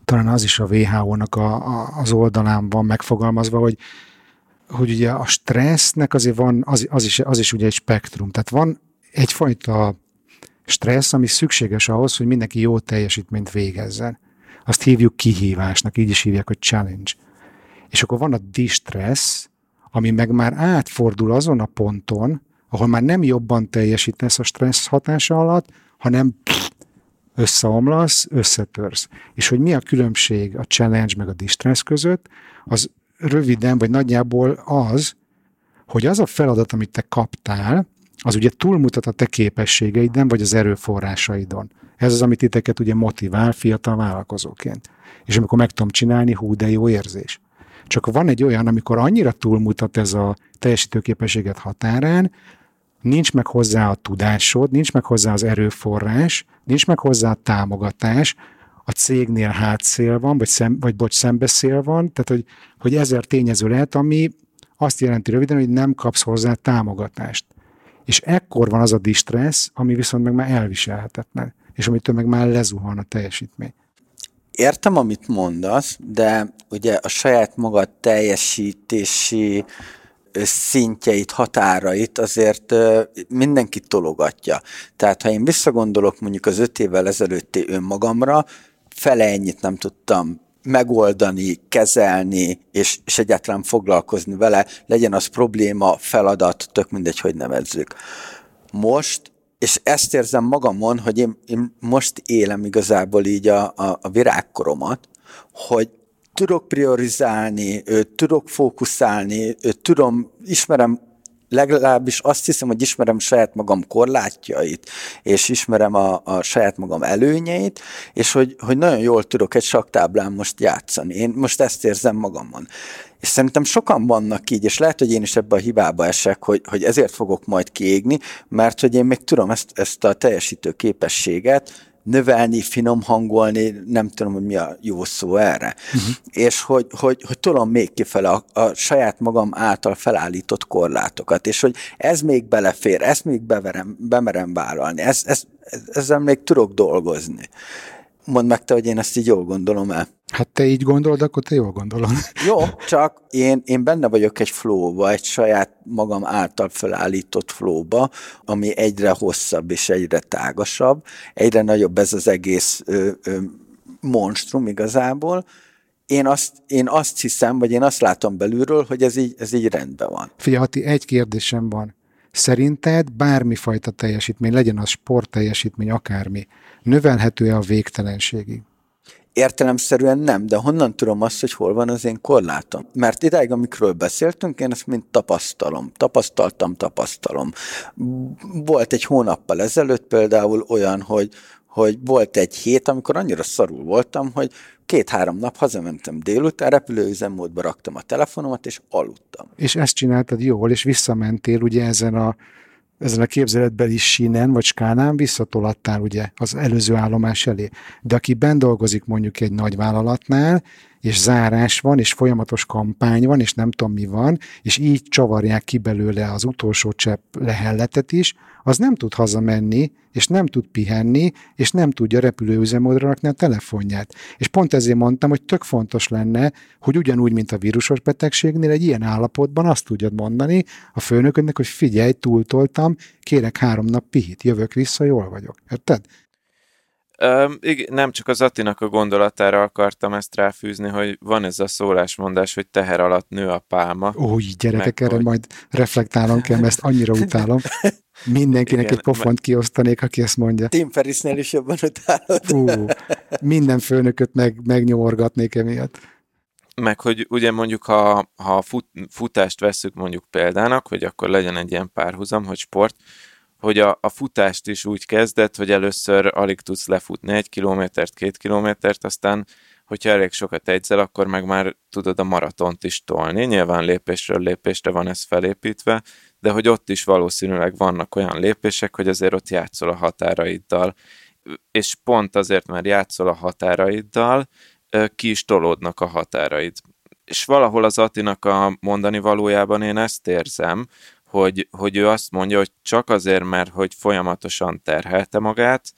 talán az is a WHO-nak a, a, az oldalán van megfogalmazva, hogy, hogy ugye a stressznek azért van, az, az, is, az is ugye egy spektrum. Tehát van egyfajta stressz, ami szükséges ahhoz, hogy mindenki jó teljesítményt végezzen. Azt hívjuk kihívásnak, így is hívják, hogy challenge. És akkor van a distress, ami meg már átfordul azon a ponton, ahol már nem jobban teljesítesz a stressz hatása alatt, hanem összeomlasz, összetörsz. És hogy mi a különbség a challenge meg a distress között, az röviden, vagy nagyjából az, hogy az a feladat, amit te kaptál, az ugye túlmutat a te képességeiden, vagy az erőforrásaidon. Ez az, amit titeket ugye motivál fiatal vállalkozóként. És amikor meg tudom csinálni, hú, de jó érzés. Csak van egy olyan, amikor annyira túlmutat ez a teljesítőképességet határán, nincs meg hozzá a tudásod, nincs meg hozzá az erőforrás, nincs meg hozzá a támogatás, a cégnél hátszél van, vagy, szem, vagy bocs, szembeszél van, tehát hogy, hogy ezer tényező lehet, ami azt jelenti röviden, hogy nem kapsz hozzá támogatást. És ekkor van az a distressz, ami viszont meg már elviselhetetlen, és amitől meg már lezuhan a teljesítmény. Értem, amit mondasz, de ugye a saját magad teljesítési szintjeit, határait azért mindenki tologatja. Tehát ha én visszagondolok mondjuk az öt évvel ezelőtti önmagamra, fele ennyit nem tudtam megoldani, kezelni, és, és egyáltalán foglalkozni vele, legyen az probléma, feladat, tök mindegy, hogy nevezzük. Most, és ezt érzem magamon, hogy én, én most élem igazából így a, a, a virágkoromat, hogy tudok priorizálni, tudok fókuszálni, tudom, ismerem legalábbis azt hiszem, hogy ismerem saját magam korlátjait, és ismerem a, a saját magam előnyeit, és hogy, hogy nagyon jól tudok egy saktáblán most játszani. Én most ezt érzem magamon. És szerintem sokan vannak így, és lehet, hogy én is ebbe a hibába esek, hogy, hogy ezért fogok majd kiégni, mert hogy én még tudom ezt, ezt a teljesítő képességet, növelni, finom hangolni, nem tudom, hogy mi a jó szó erre. Uh-huh. És hogy, hogy, hogy tudom még kifele a, a saját magam által felállított korlátokat, és hogy ez még belefér, ezt még beverem, bemerem vállalni, ez, ez, ezzel még tudok dolgozni. Mondd meg te, hogy én ezt így jól gondolom el. Hát te így gondolod, akkor te jól gondolod. Jó, csak én, én benne vagyok egy flowba, egy saját magam által felállított flowba, ami egyre hosszabb és egyre tágasabb, egyre nagyobb ez az egész ö, ö, monstrum igazából, én azt, én azt hiszem, vagy én azt látom belülről, hogy ez így, ez így rendben van. Figyelj, egy kérdésem van. Szerinted bármifajta teljesítmény, legyen az sport teljesítmény, akármi, növelhető-e a végtelenségig? Értelemszerűen nem, de honnan tudom azt, hogy hol van az én korlátom? Mert idáig, amikről beszéltünk, én ezt mind tapasztalom. Tapasztaltam, tapasztalom. Volt egy hónappal ezelőtt például olyan, hogy, hogy volt egy hét, amikor annyira szarul voltam, hogy két-három nap hazamentem délután, repülőüzemmódba raktam a telefonomat, és aludtam. És ezt csináltad jól, és visszamentél ugye ezen a ezen a képzeletbeli sínen vagy skánán visszatolattál ugye az előző állomás elé. De aki bent dolgozik mondjuk egy nagy vállalatnál, és zárás van, és folyamatos kampány van, és nem tudom mi van, és így csavarják ki belőle az utolsó csepp lehelletet is, az nem tud hazamenni, és nem tud pihenni, és nem tudja repülőüzemódra rakni a telefonját. És pont ezért mondtam, hogy tök fontos lenne, hogy ugyanúgy, mint a vírusos betegségnél, egy ilyen állapotban azt tudjad mondani a főnöködnek, hogy figyelj, túltoltam, kérek három nap pihit, jövök vissza, jól vagyok. Érted? Um, igen, nem csak az Attinak a gondolatára akartam ezt ráfűzni, hogy van ez a szólásmondás, hogy teher alatt nő a pálma. Úgy, gyerekek, erre hogy... majd reflektálnom kell, mert ezt annyira utálom. Mindenkinek Igen, egy pofont kiosztanék, aki ezt mondja. Tim Ferrisnél is jobban utálod. Ú, minden főnököt meg, megnyomorgatnék emiatt. Meg, hogy ugye mondjuk, ha, ha fut, futást veszük mondjuk példának, hogy akkor legyen egy ilyen párhuzam, hogy sport, hogy a, a futást is úgy kezdett, hogy először alig tudsz lefutni egy kilométert, két kilométert, aztán hogyha elég sokat egyzel, akkor meg már tudod a maratont is tolni. Nyilván lépésről lépésre van ez felépítve, de hogy ott is valószínűleg vannak olyan lépések, hogy azért ott játszol a határaiddal, és pont azért, mert játszol a határaiddal, ki is tolódnak a határaid. És valahol az Atinak a mondani valójában én ezt érzem, hogy, hogy ő azt mondja, hogy csak azért, mert hogy folyamatosan terhelte magát,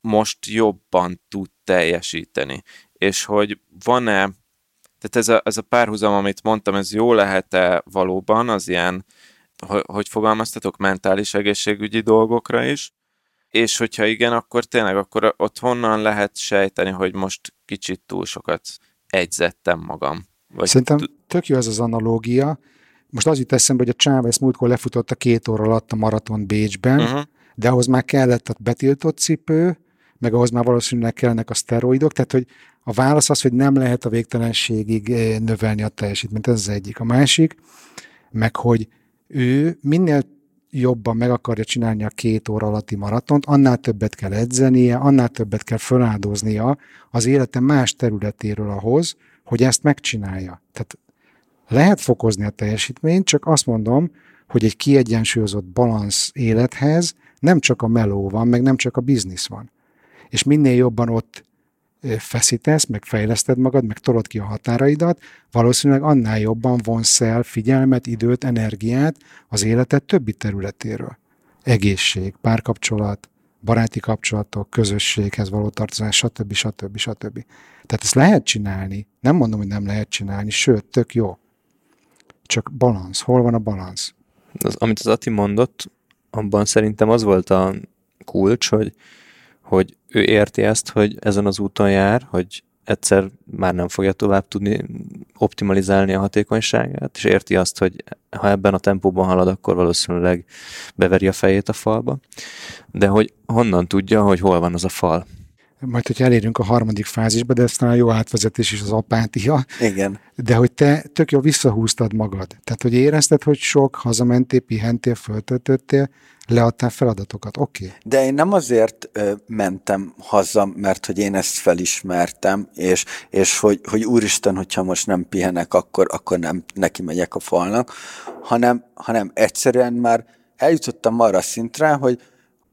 most jobban tud teljesíteni. És hogy van-e, tehát ez a, ez a párhuzam, amit mondtam, ez jó lehet-e valóban az ilyen, hogy, hogy fogalmaztatok, mentális egészségügyi dolgokra is, és hogyha igen, akkor tényleg akkor ott honnan lehet sejteni, hogy most kicsit túl sokat egyzettem magam. Vagy Szerintem tök jó ez az analógia, most az jut eszembe, hogy a Chávez múltkor lefutott a két óra alatt a maraton Bécsben, uh-huh. de ahhoz már kellett a betiltott cipő, meg ahhoz már valószínűleg kellenek a szteroidok, tehát hogy a válasz az, hogy nem lehet a végtelenségig eh, növelni a teljesítményt, ez az egyik. A másik, meg hogy ő minél jobban meg akarja csinálni a két óra alatti maratont, annál többet kell edzenie, annál többet kell feláldoznia az élete más területéről ahhoz, hogy ezt megcsinálja. Tehát lehet fokozni a teljesítményt, csak azt mondom, hogy egy kiegyensúlyozott balansz élethez nem csak a meló van, meg nem csak a biznisz van. És minél jobban ott feszítesz, meg fejleszted magad, meg tolod ki a határaidat, valószínűleg annál jobban vonsz el figyelmet, időt, energiát az életed többi területéről. Egészség, párkapcsolat, baráti kapcsolatok, közösséghez való tartozás, stb. stb. stb. Tehát ezt lehet csinálni. Nem mondom, hogy nem lehet csinálni, sőt, tök jó csak balansz. Hol van a balansz? Az, amit az Ati mondott, abban szerintem az volt a kulcs, hogy, hogy ő érti ezt, hogy ezen az úton jár, hogy egyszer már nem fogja tovább tudni optimalizálni a hatékonyságát, és érti azt, hogy ha ebben a tempóban halad, akkor valószínűleg beveri a fejét a falba, de hogy honnan tudja, hogy hol van az a fal majd, hogyha elérünk a harmadik fázisba, de ez talán jó átvezetés is az apátia. Igen. De hogy te tök jó visszahúztad magad. Tehát, hogy érezted, hogy sok, hazamentél, pihentél, föltöltöttél, leadtál feladatokat. Oké. Okay. De én nem azért ö, mentem haza, mert hogy én ezt felismertem, és, és hogy, hogy úristen, hogyha most nem pihenek, akkor, akkor nem neki megyek a falnak, hanem, hanem egyszerűen már eljutottam arra szintre, hogy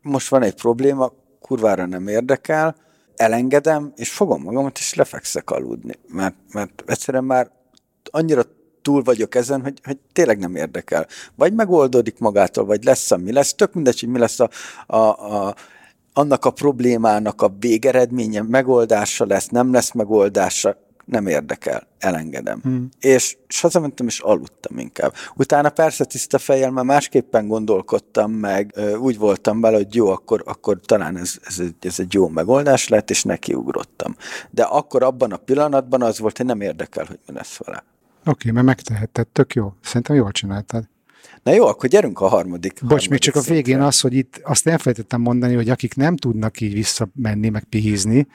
most van egy probléma, kurvára nem érdekel, elengedem, és fogom magamat, és lefekszek aludni. Mert, mert egyszerűen már annyira túl vagyok ezen, hogy, hogy tényleg nem érdekel. Vagy megoldódik magától, vagy lesz, ami lesz. Tök mindegy, hogy mi lesz a, a, a annak a problémának a végeredménye, megoldása lesz, nem lesz megoldása, nem érdekel, elengedem. Hmm. És, és hazamentem, és aludtam inkább. Utána persze tiszta fejjel már másképpen gondolkodtam, meg úgy voltam vele, hogy jó, akkor, akkor talán ez, ez, egy, ez egy jó megoldás lett, és nekiugrottam. De akkor abban a pillanatban az volt, hogy nem érdekel, hogy mi lesz vele. Oké, okay, mert megtehetted, tök jó. Szerintem jól csináltad. Na jó, akkor gyerünk a harmadik. Bocs, harmadik még csak szintre. a végén az, hogy itt azt elfelejtettem mondani, hogy akik nem tudnak így visszamenni, meg pihizni,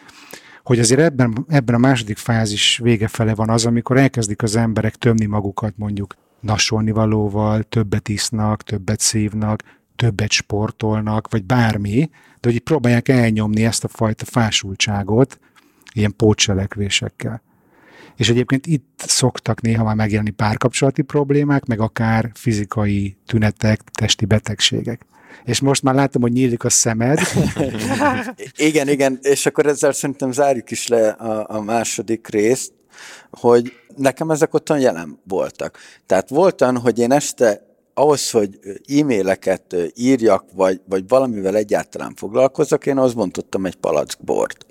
hogy azért ebben, ebben a második fázis vége fele van az, amikor elkezdik az emberek tömni magukat mondjuk nasolni valóval, többet isznak, többet szívnak, többet sportolnak, vagy bármi, de hogy próbálják elnyomni ezt a fajta fásultságot ilyen pótselekvésekkel. És egyébként itt szoktak néha már megjelenni párkapcsolati problémák, meg akár fizikai tünetek, testi betegségek és most már látom, hogy nyílik a szemed. igen, igen, és akkor ezzel szerintem zárjuk is le a, a második részt, hogy nekem ezek ottan jelen voltak. Tehát voltan, hogy én este ahhoz, hogy e-maileket írjak, vagy, vagy valamivel egyáltalán foglalkozok, én ahhoz bontottam egy palack bort.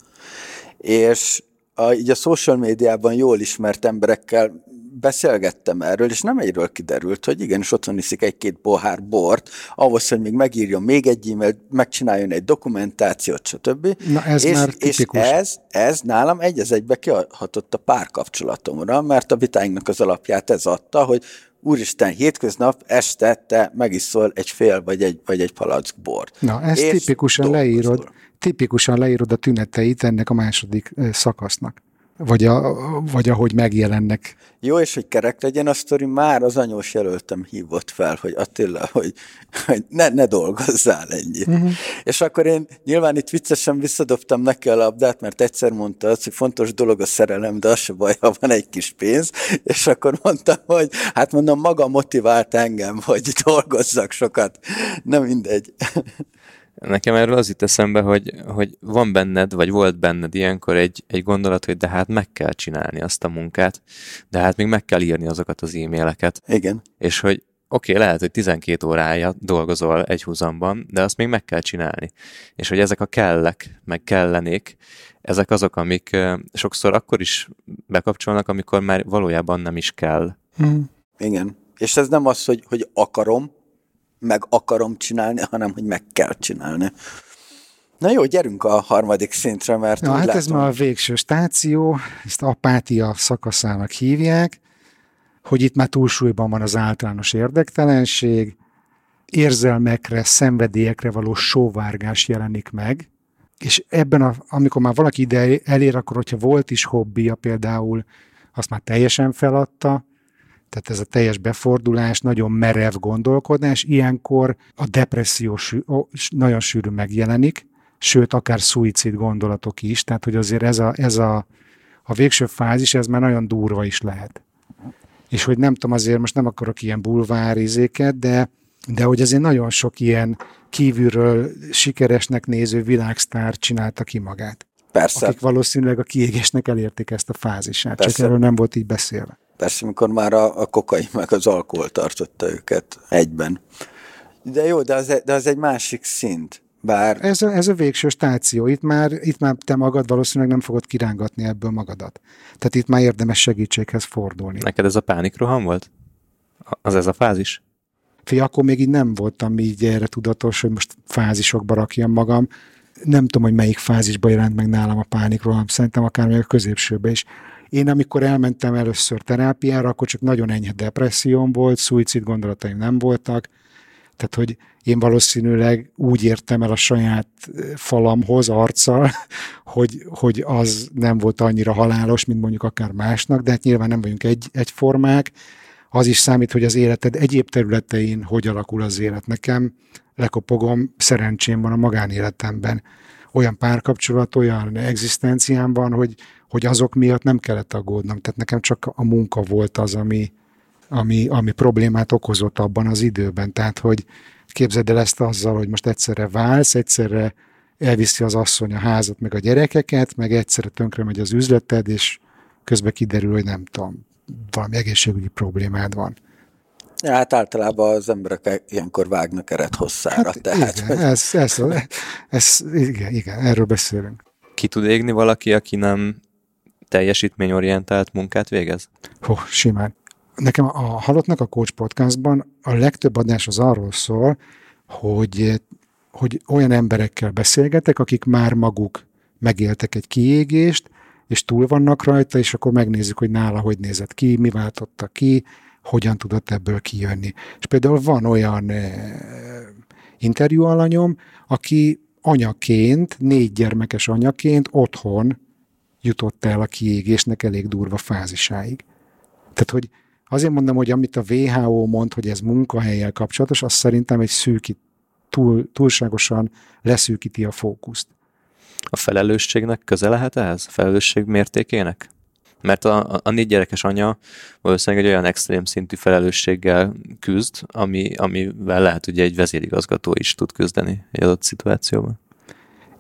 És a, így a social médiában jól ismert emberekkel beszélgettem erről, és nem egyről kiderült, hogy igenis otthon iszik egy-két pohár bort, ahhoz, hogy még megírjon még egy e-mailt, megcsináljon egy dokumentációt, stb. Na ez és, már és tipikus. ez, ez nálam egy az egybe kiadhatott a párkapcsolatomra, mert a vitáinknak az alapját ez adta, hogy úristen, hétköznap este te megiszol egy fél vagy egy, vagy egy palack bort. Na, ezt És tipikusan dolgozol. leírod, tipikusan leírod a tüneteit ennek a második szakasznak. Vagy, a, vagy ahogy megjelennek. Jó, és hogy kerek legyen a sztori, már az anyós jelöltem hívott fel, hogy Attila, hogy, hogy ne, ne dolgozzál ennyit. Uh-huh. És akkor én nyilván itt viccesen visszadobtam neki a labdát, mert egyszer mondta azt, hogy fontos dolog a szerelem, de az se baj, ha van egy kis pénz, és akkor mondtam, hogy hát mondom, maga motivált engem, hogy dolgozzak sokat. Nem mindegy. Nekem erről az itt eszembe, hogy, hogy van benned, vagy volt benned ilyenkor egy, egy gondolat, hogy de hát meg kell csinálni azt a munkát, de hát még meg kell írni azokat az e-maileket, Igen. és hogy oké, okay, lehet, hogy 12 órája dolgozol egy húzamban, de azt még meg kell csinálni. És hogy ezek a kellek, meg kellenék, ezek azok, amik sokszor akkor is bekapcsolnak, amikor már valójában nem is kell. Hm. Igen. És ez nem az, hogy, hogy akarom, meg akarom csinálni, hanem hogy meg kell csinálni. Na jó, gyerünk a harmadik szintre, mert Na, hát látom, ez már a végső stáció, ezt apátia szakaszának hívják, hogy itt már túlsúlyban van az általános érdektelenség, érzelmekre, szenvedélyekre való sóvárgás jelenik meg, és ebben, a, amikor már valaki ide elér, akkor hogyha volt is hobbija például, azt már teljesen feladta, tehát ez a teljes befordulás, nagyon merev gondolkodás, ilyenkor a depresszió nagyon sűrű megjelenik, sőt, akár szuicid gondolatok is, tehát hogy azért ez a, ez a, a végső fázis, ez már nagyon durva is lehet. És hogy nem tudom, azért most nem akarok ilyen bulvárizéket, de, de hogy azért nagyon sok ilyen kívülről sikeresnek néző világsztár csinálta ki magát. persze, Akik valószínűleg a kiégésnek elérték ezt a fázisát, csak Persze. erről nem volt így beszélve. Persze, amikor már a, a kokain meg az alkohol tartotta őket egyben. De jó, de az, de az egy másik szint. Bár Ez a, ez a végső stáció. Itt már, itt már te magad valószínűleg nem fogod kirángatni ebből magadat. Tehát itt már érdemes segítséghez fordulni. Neked ez a pánikroham volt? Az ez a fázis? Fé, akkor még így nem voltam így erre tudatos, hogy most fázisokba rakjam magam. Nem tudom, hogy melyik fázisba jelent meg nálam a pánikroham, szerintem akár még a középsőbe is. Én amikor elmentem először terápiára, akkor csak nagyon enyhe depresszióm volt, szuicid gondolataim nem voltak, tehát, hogy én valószínűleg úgy értem el a saját falamhoz arccal, hogy, hogy az nem volt annyira halálos, mint mondjuk akár másnak, de hát nyilván nem vagyunk egy, egyformák. Az is számít, hogy az életed egyéb területein hogy alakul az élet. Nekem lekopogom, szerencsém van a magánéletemben. Olyan párkapcsolat, olyan egzisztenciám van, hogy, hogy azok miatt nem kellett aggódnom. Tehát nekem csak a munka volt az, ami, ami, ami problémát okozott abban az időben. Tehát, hogy képzeld el ezt azzal, hogy most egyszerre válsz, egyszerre elviszi az asszony a házat, meg a gyerekeket, meg egyszerre tönkre megy az üzleted, és közben kiderül, hogy nem tudom, valami egészségügyi problémád van. ja, hát általában az emberek ilyenkor vágnak eret hosszára. Hát, tehát, igen, hogy, ez, ez, ez, igen, igen, erről beszélünk. Ki tud égni valaki, aki nem teljesítményorientált munkát végez? Hó, simán. Nekem a Halottnak a Coach podcastban a legtöbb adás az arról szól, hogy, hogy olyan emberekkel beszélgetek, akik már maguk megéltek egy kiégést, és túl vannak rajta, és akkor megnézzük, hogy nála hogy nézett ki, mi váltotta ki, hogyan tudott ebből kijönni. És például van olyan eh, interjú alanyom, aki anyaként, négy gyermekes anyaként otthon jutott el a kiégésnek elég durva fázisáig. Tehát, hogy azért mondom, hogy amit a WHO mond, hogy ez munkahelyel kapcsolatos, az szerintem egy szűkít, túl, túlságosan leszűkíti a fókuszt. A felelősségnek köze lehet ehhez? A felelősség mértékének? Mert a, a négy gyerekes anya valószínűleg egy olyan extrém szintű felelősséggel küzd, ami, amivel lehet, hogy egy vezérigazgató is tud küzdeni egy adott szituációban.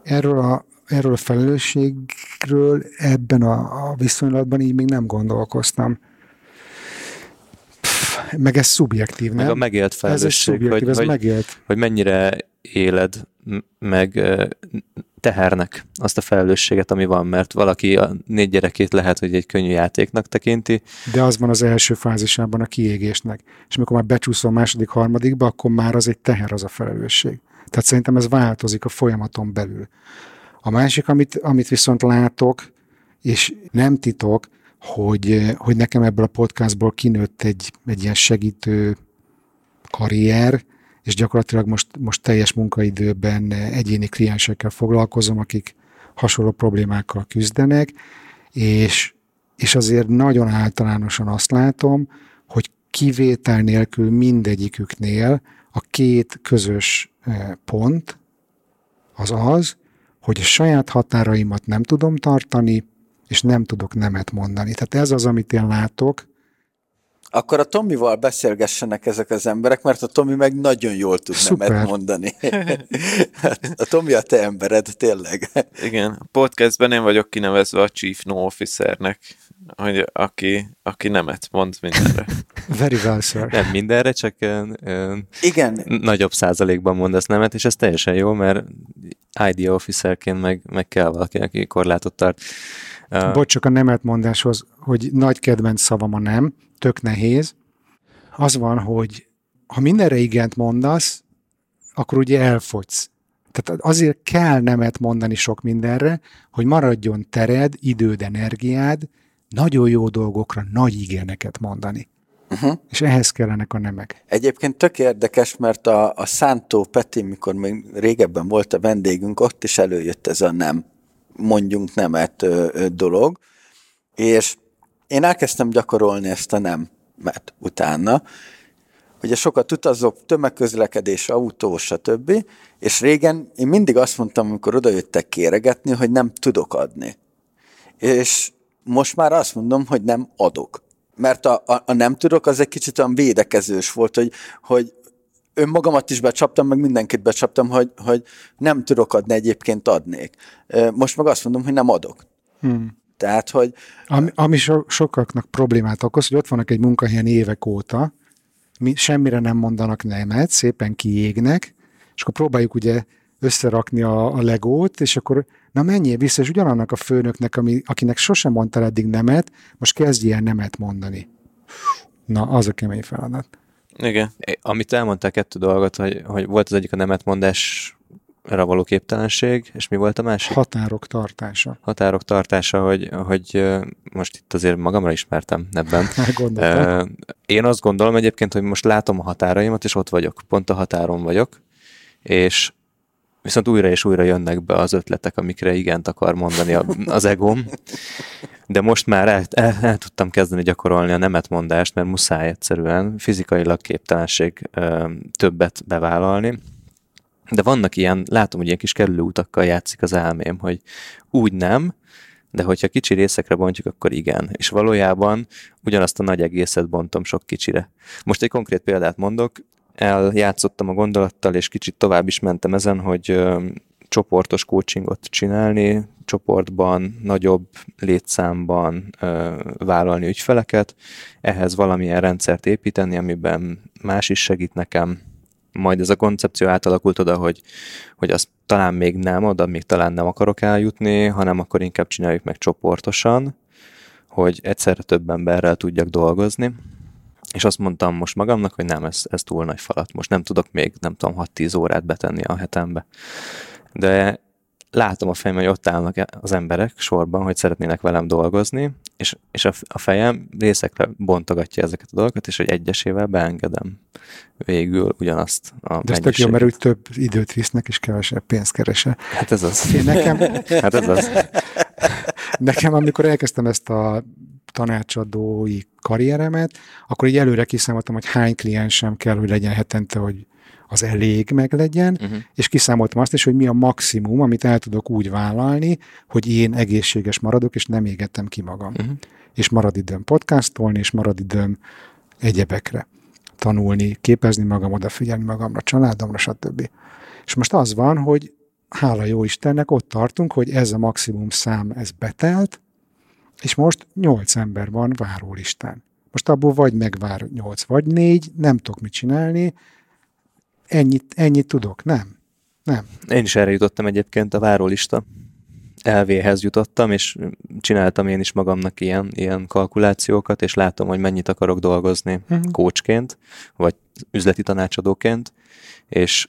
Erről a, erről a felelősségről ebben a, a viszonylatban így még nem gondolkoztam. Pff, meg ez szubjektív, Meg nem? a megélt ez felelősség, szubjektív, hogy, ez hogy, megélt. hogy mennyire éled, meg tehernek azt a felelősséget, ami van, mert valaki a négy gyerekét lehet, hogy egy könnyű játéknak tekinti. De az van az első fázisában a kiégésnek. És amikor már becsúszol a második, harmadikba, akkor már az egy teher, az a felelősség. Tehát szerintem ez változik a folyamaton belül. A másik, amit, amit viszont látok, és nem titok, hogy, hogy nekem ebből a podcastból kinőtt egy, egy ilyen segítő karrier, és gyakorlatilag most, most teljes munkaidőben egyéni kliensekkel foglalkozom, akik hasonló problémákkal küzdenek, és, és azért nagyon általánosan azt látom, hogy kivétel nélkül mindegyiküknél a két közös eh, pont az az, hogy a saját határaimat nem tudom tartani, és nem tudok nemet mondani. Tehát ez az, amit én látok, akkor a Tomival beszélgessenek ezek az emberek, mert a Tomi meg nagyon jól tud Szuper. nemet mondani. A Tomi a te embered, tényleg. Igen, a podcastben én vagyok kinevezve a Chief No Officernek, hogy aki, aki nemet mond mindenre. Very well, sir. Nem mindenre, csak ö, Igen. nagyobb százalékban mondasz nemet, és ez teljesen jó, mert ID officerként meg, meg kell valaki, aki korlátot tart. Bocs, csak a nemet mondáshoz, hogy nagy kedvenc szavam a nem, tök nehéz. Az van, hogy ha mindenre igent mondasz, akkor ugye elfogysz. Tehát azért kell nemet mondani sok mindenre, hogy maradjon tered, időd, energiád, nagyon jó dolgokra nagy igeneket mondani. Uh-huh. És ehhez kellenek a nemek. Egyébként tök érdekes, mert a, a Szántó Peti, mikor még régebben volt a vendégünk, ott is előjött ez a nem, mondjunk nemet ö, ö, dolog, és én elkezdtem gyakorolni ezt a nem, mert utána, ugye sokat utazok, tömegközlekedés, autó, stb. És régen én mindig azt mondtam, amikor odajöttek kéregetni, hogy nem tudok adni. És most már azt mondom, hogy nem adok. Mert a, a, a nem tudok, az egy kicsit olyan védekezős volt, hogy, hogy önmagamat is becsaptam, meg mindenkit becsaptam, hogy, hogy nem tudok adni, egyébként adnék. Most meg azt mondom, hogy nem adok. Hmm. Tehát, hogy... Ami, ami so, sokaknak problémát okoz, hogy ott vannak egy munkahelyen évek óta, mi, semmire nem mondanak nemet, szépen kiégnek, és akkor próbáljuk ugye összerakni a, a legót, és akkor na menjél vissza, és ugyanannak a főnöknek, ami, akinek sosem mondtál eddig nemet, most kezdj ilyen nemet mondani. Na, az a kemény feladat. Igen. Amit elmondtál kettő dolgot, hogy, hogy volt az egyik a nemetmondás való képtelenség, és mi volt a másik? Határok tartása. Határok tartása, hogy, hogy most itt azért magamra ismertem ebben. Én azt gondolom egyébként, hogy most látom a határaimat, és ott vagyok, pont a határon vagyok, és viszont újra és újra jönnek be az ötletek, amikre igent akar mondani az egóm. De most már el, el, el tudtam kezdeni gyakorolni a nemetmondást, mert muszáj egyszerűen fizikailag képtelenség ö, többet bevállalni, de vannak ilyen, látom, hogy ilyen kis kerülőutakkal játszik az elmém, hogy úgy nem, de hogyha kicsi részekre bontjuk, akkor igen. És valójában ugyanazt a nagy egészet bontom sok kicsire. Most egy konkrét példát mondok, eljátszottam a gondolattal, és kicsit tovább is mentem ezen, hogy csoportos coachingot csinálni, csoportban, nagyobb létszámban ö, vállalni ügyfeleket, ehhez valamilyen rendszert építeni, amiben más is segít nekem, majd ez a koncepció átalakult oda, hogy, hogy azt talán még nem, oda még talán nem akarok eljutni, hanem akkor inkább csináljuk meg csoportosan, hogy egyszerre több emberrel tudjak dolgozni. És azt mondtam most magamnak, hogy nem, ez, ez túl nagy falat. Most nem tudok még, nem tudom, 6-10 órát betenni a hetembe. De látom a fejem, hogy ott állnak az emberek sorban, hogy szeretnének velem dolgozni, és, és a, a fejem részekre bontogatja ezeket a dolgokat, és hogy egyesével beengedem végül ugyanazt a De ez tök jó, mert úgy több időt visznek, és kevesebb pénzt keresel. Hát ez az. Én nekem, hát ez az. nekem, amikor elkezdtem ezt a tanácsadói karrieremet, akkor így előre kiszámoltam, hogy hány kliensem kell, hogy legyen hetente, hogy az elég meg legyen, uh-huh. és kiszámoltam azt is, hogy mi a maximum, amit el tudok úgy vállalni, hogy én egészséges maradok, és nem égettem ki magam. Uh-huh. És marad időm podcastolni, és marad időm egyebekre. Tanulni, képezni magam, odafigyelni magamra, családomra, stb. És most az van, hogy hála jó Istennek, ott tartunk, hogy ez a maximum szám, ez betelt, és most nyolc ember van várólistán. Most abból vagy megvár nyolc, vagy négy, nem tudok mit csinálni, ennyit, ennyit tudok, nem. Nem. Én is erre jutottam egyébként a várólista elvéhez jutottam, és csináltam én is magamnak ilyen, ilyen kalkulációkat, és látom, hogy mennyit akarok dolgozni uh-huh. coachként, vagy üzleti tanácsadóként, és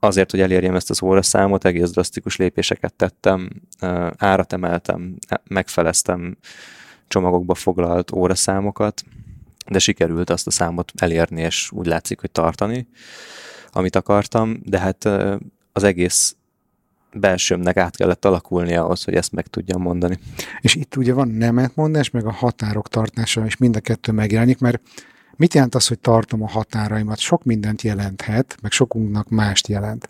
azért, hogy elérjem ezt az óraszámot, egész drasztikus lépéseket tettem, árat emeltem, megfeleztem csomagokba foglalt óraszámokat, de sikerült azt a számot elérni, és úgy látszik, hogy tartani, amit akartam, de hát az egész belsőmnek át kellett alakulnia ahhoz, hogy ezt meg tudjam mondani. És itt ugye van nemetmondás, meg a határok tartása, és mind a kettő megjelenik, mert mit jelent az, hogy tartom a határaimat? Sok mindent jelenthet, meg sokunknak mást jelent.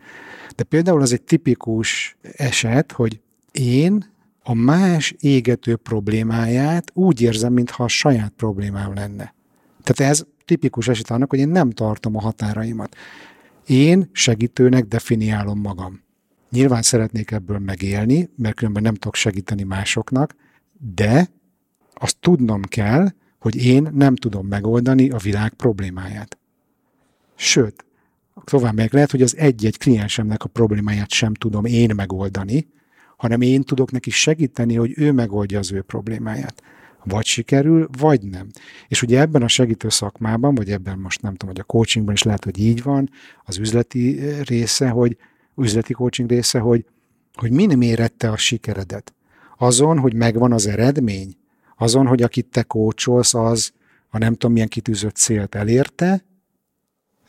De például az egy tipikus eset, hogy én a más égető problémáját úgy érzem, mintha a saját problémám lenne. Tehát ez tipikus eset annak, hogy én nem tartom a határaimat. Én segítőnek definiálom magam. Nyilván szeretnék ebből megélni, mert különben nem tudok segíteni másoknak, de azt tudnom kell, hogy én nem tudom megoldani a világ problémáját. Sőt, tovább meg lehet, hogy az egy-egy kliensemnek a problémáját sem tudom én megoldani, hanem én tudok neki segíteni, hogy ő megoldja az ő problémáját. Vagy sikerül, vagy nem. És ugye ebben a segítő szakmában, vagy ebben most nem tudom, hogy a coachingban is lehet, hogy így van, az üzleti része, hogy üzleti coaching része, hogy, hogy min mérette a sikeredet. Azon, hogy megvan az eredmény, azon, hogy akit te kócsolsz, az a nem tudom milyen kitűzött célt elérte,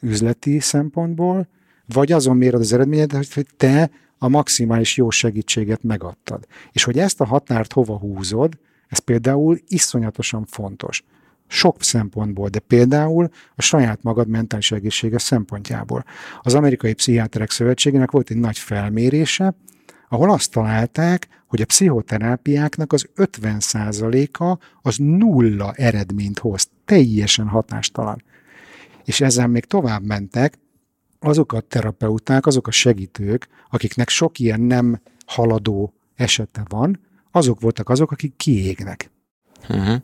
üzleti szempontból, vagy azon méred az eredményedet, hogy te a maximális jó segítséget megadtad. És hogy ezt a határt hova húzod, ez például iszonyatosan fontos. Sok szempontból, de például a saját magad mentális egészsége szempontjából. Az Amerikai Pszichiáterek Szövetségének volt egy nagy felmérése, ahol azt találták, hogy a pszichoterápiáknak az 50%-a az nulla eredményt hoz, teljesen hatástalan. És ezzel még tovább mentek, azok a terapeuták, azok a segítők, akiknek sok ilyen nem haladó esete van, azok voltak azok, akik kiégnek. Uh-huh.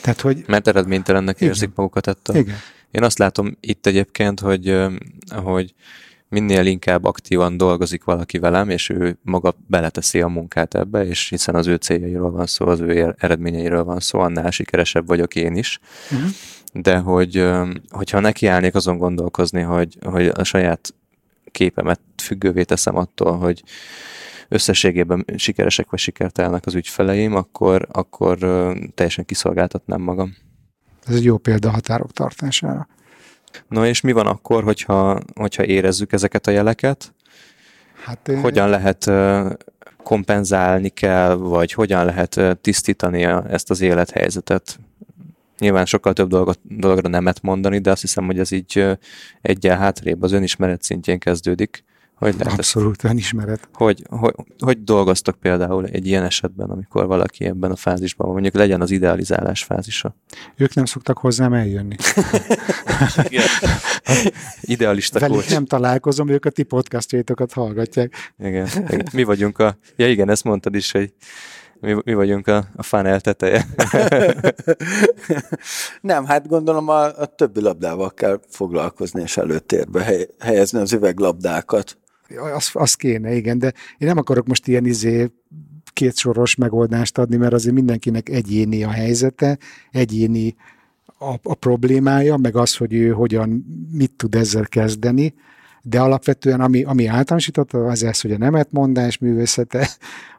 Tehát, hogy... Mert eredménytelennek érzik magukat ettől. Igen. Én azt látom itt egyébként, hogy, hogy minél inkább aktívan dolgozik valaki velem, és ő maga beleteszi a munkát ebbe, és hiszen az ő céljairól van szó, az ő eredményeiről van szó, annál sikeresebb vagyok én is. Uh-huh. De hogy, hogyha nekiállnék azon gondolkozni, hogy, hogy a saját képemet függővé teszem attól, hogy összességében sikeresek vagy sikertelnek az ügyfeleim, akkor, akkor teljesen kiszolgáltatnám magam. Ez egy jó példa határok tartására. No és mi van akkor, hogyha, hogyha érezzük ezeket a jeleket? Hát, hogyan lehet kompenzálni kell, vagy hogyan lehet tisztítani ezt az élethelyzetet? Nyilván sokkal több dolgot, dologra nemet mondani, de azt hiszem, hogy ez így egyel hátrébb az önismeret szintjén kezdődik. Hogy lehet Abszolút önismeret. Hogy, hogy, hogy dolgoztok például egy ilyen esetben, amikor valaki ebben a fázisban van, mondjuk legyen az idealizálás fázisa? Ők nem szoktak hozzám eljönni. Idealista Velük coach. nem találkozom, ők a ti podcastjaitokat hallgatják. Igen, igen. Mi vagyunk a... Ja igen, ezt mondtad is, hogy mi, mi vagyunk a, a funnel teteje. Nem, hát gondolom a, a többi labdával kell foglalkozni és előtérbe helyezni az üveglabdákat. Az, az kéne, igen, de én nem akarok most ilyen izé kétsoros megoldást adni, mert azért mindenkinek egyéni a helyzete, egyéni a, a problémája, meg az, hogy ő hogyan, mit tud ezzel kezdeni, de alapvetően ami, ami általánosított, az ez, hogy a nemetmondás művészete,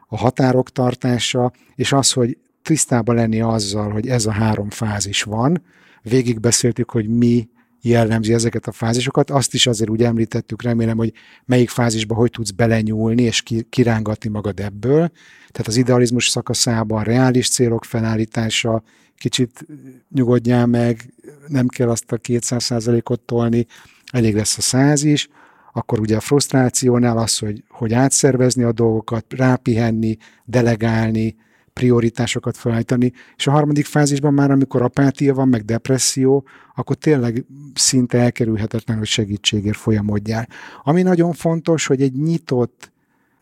a határok tartása, és az, hogy tisztában lenni azzal, hogy ez a három fázis van. Végigbeszéltük, hogy mi jellemzi ezeket a fázisokat. Azt is azért úgy említettük, remélem, hogy melyik fázisba hogy tudsz belenyúlni és kirángatni magad ebből. Tehát az idealizmus szakaszában reális célok felállítása, kicsit nyugodjál meg, nem kell azt a 200%-ot tolni, elég lesz a száz is akkor ugye a frusztrációnál az, hogy, hogy átszervezni a dolgokat, rápihenni, delegálni, prioritásokat felállítani, és a harmadik fázisban már, amikor apátia van, meg depresszió, akkor tényleg szinte elkerülhetetlen, hogy segítségért folyamodjál. Ami nagyon fontos, hogy egy nyitott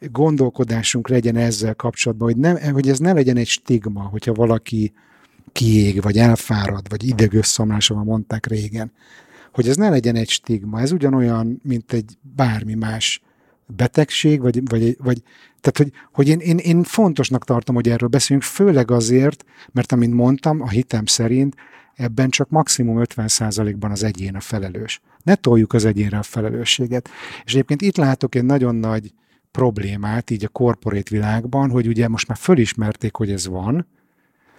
gondolkodásunk legyen ezzel kapcsolatban, hogy, nem, hogy ez ne legyen egy stigma, hogyha valaki kiég, vagy elfárad, vagy idegösszomlása van, mondták régen hogy ez ne legyen egy stigma, ez ugyanolyan, mint egy bármi más betegség, vagy, vagy, vagy tehát, hogy, hogy én, én, én fontosnak tartom, hogy erről beszéljünk, főleg azért, mert amint mondtam, a hitem szerint ebben csak maximum 50%-ban az egyén a felelős. Ne toljuk az egyénre a felelősséget. És egyébként itt látok egy nagyon nagy problémát így a korporét világban, hogy ugye most már fölismerték, hogy ez van,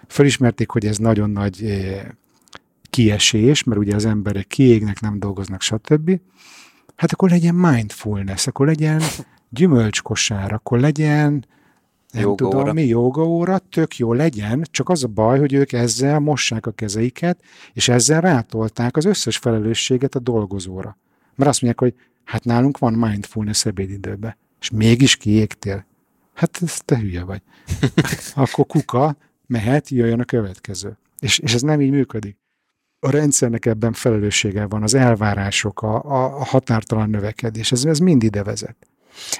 fölismerték, hogy ez nagyon nagy eh, kiesés, mert ugye az emberek kiégnek, nem dolgoznak, stb. Hát akkor legyen mindfulness, akkor legyen gyümölcskosár, akkor legyen nem Joga tudom óra. mi, jogaóra, tök jó legyen, csak az a baj, hogy ők ezzel mossák a kezeiket, és ezzel rátolták az összes felelősséget a dolgozóra. Mert azt mondják, hogy hát nálunk van mindfulness ebédidőben, és mégis kiégtél. Hát ez te hülye vagy. Akkor kuka, mehet, jöjjön a következő. És, és ez nem így működik. A rendszernek ebben felelőssége van, az elvárások, a, a, a határtalan növekedés, ez, ez mind ide vezet.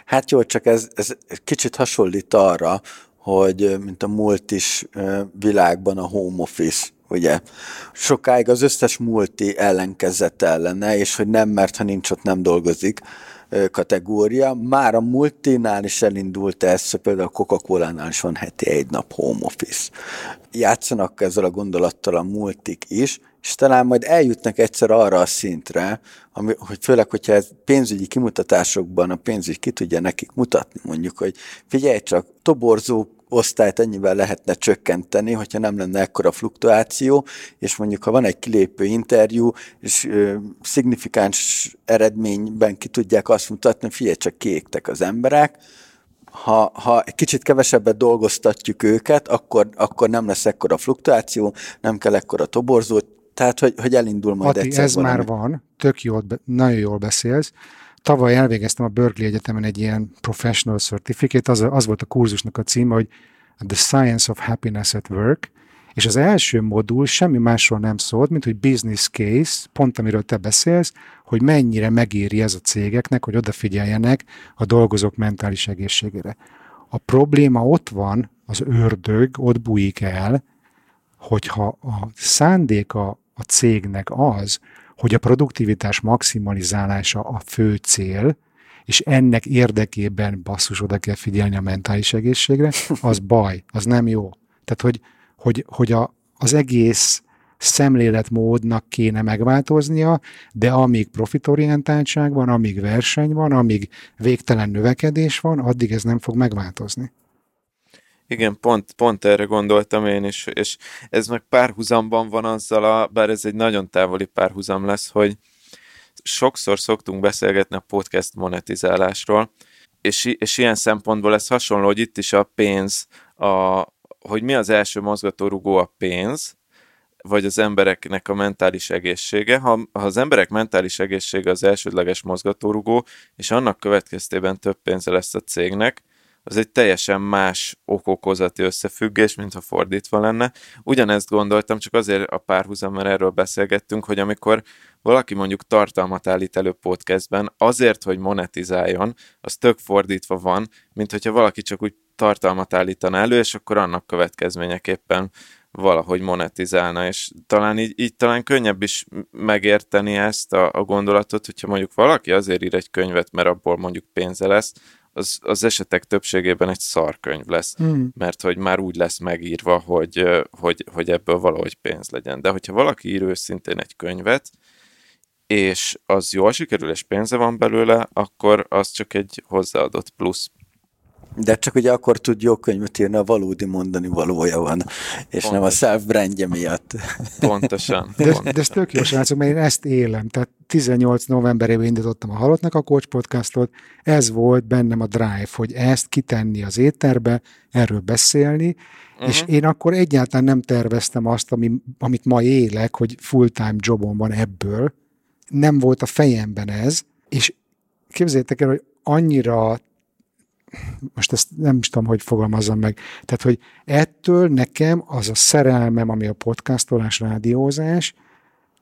Hát jó, csak ez, ez kicsit hasonlít arra, hogy mint a multis világban a home office, ugye? Sokáig az összes multi ellenkezett ellene, és hogy nem, mert ha nincs ott, nem dolgozik kategória. Már a multinál is elindult ez, például a Coca-Cola-nál is van heti egy nap home office. Játszanak ezzel a gondolattal a multik is, és talán majd eljutnak egyszer arra a szintre, ami, hogy főleg, hogyha ez pénzügyi kimutatásokban a pénzügy ki tudja nekik mutatni, mondjuk, hogy figyelj csak, toborzó osztályt ennyivel lehetne csökkenteni, hogyha nem lenne ekkora fluktuáció, és mondjuk, ha van egy kilépő interjú, és ö, szignifikáns eredményben ki tudják azt mutatni, figyelj csak, kiégtek az emberek, ha, ha egy kicsit kevesebbet dolgoztatjuk őket, akkor, akkor nem lesz ekkora fluktuáció, nem kell ekkora toborzó, tehát, hogy, hogy elindul majd Ati, egyszer ez valami. már van, tök jól, nagyon jól beszélsz. Tavaly elvégeztem a Berkeley Egyetemen egy ilyen professional certificate, az, az volt a kurzusnak a címe, hogy The Science of Happiness at Work, és az első modul semmi másról nem szólt, mint hogy business case, pont amiről te beszélsz, hogy mennyire megéri ez a cégeknek, hogy odafigyeljenek a dolgozók mentális egészségére. A probléma ott van, az ördög ott bújik el, hogyha a szándéka a cégnek az, hogy a produktivitás maximalizálása a fő cél, és ennek érdekében basszus oda kell figyelni a mentális egészségre, az baj, az nem jó. Tehát, hogy, hogy, hogy a, az egész szemléletmódnak kéne megváltoznia, de amíg profitorientáltság van, amíg verseny van, amíg végtelen növekedés van, addig ez nem fog megváltozni. Igen, pont, pont erre gondoltam én is, és ez meg párhuzamban van azzal, a, bár ez egy nagyon távoli párhuzam lesz, hogy sokszor szoktunk beszélgetni a podcast monetizálásról, és, és ilyen szempontból ez hasonló, hogy itt is a pénz, a, hogy mi az első mozgatórugó a pénz, vagy az embereknek a mentális egészsége. Ha, ha az emberek mentális egészsége az elsődleges mozgatórugó, és annak következtében több pénze lesz a cégnek, az egy teljesen más okokozati összefüggés, mintha fordítva lenne. Ugyanezt gondoltam, csak azért a párhuzam, mert erről beszélgettünk, hogy amikor valaki mondjuk tartalmat állít elő podcastben, azért, hogy monetizáljon, az tök fordítva van, mint hogyha valaki csak úgy tartalmat állítana elő, és akkor annak következményeképpen valahogy monetizálna, és talán így, így talán könnyebb is megérteni ezt a, a gondolatot, hogyha mondjuk valaki azért ír egy könyvet, mert abból mondjuk pénze lesz, az, az esetek többségében egy szarkönyv lesz, Hmm. mert hogy már úgy lesz megírva, hogy, hogy, hogy ebből valahogy pénz legyen. De hogyha valaki ír őszintén egy könyvet, és az jól sikerül, és pénze van belőle, akkor az csak egy hozzáadott plusz. De csak ugye akkor tud jó könyvet írni, a valódi mondani valója van, és nem a Pontos. self-brandje miatt. Pontosan. De, pont. de ez tök jó, srácok, mert én ezt élem. Tehát 18 novemberében indítottam a Halottnak a Coach podcastot, ez volt bennem a drive, hogy ezt kitenni az éterbe, erről beszélni, uh-huh. és én akkor egyáltalán nem terveztem azt, ami, amit ma élek, hogy full-time jobom van ebből. Nem volt a fejemben ez, és képzeljétek el, hogy annyira most ezt nem is tudom, hogy fogalmazzam meg. Tehát, hogy ettől nekem az a szerelmem, ami a podcastolás, rádiózás,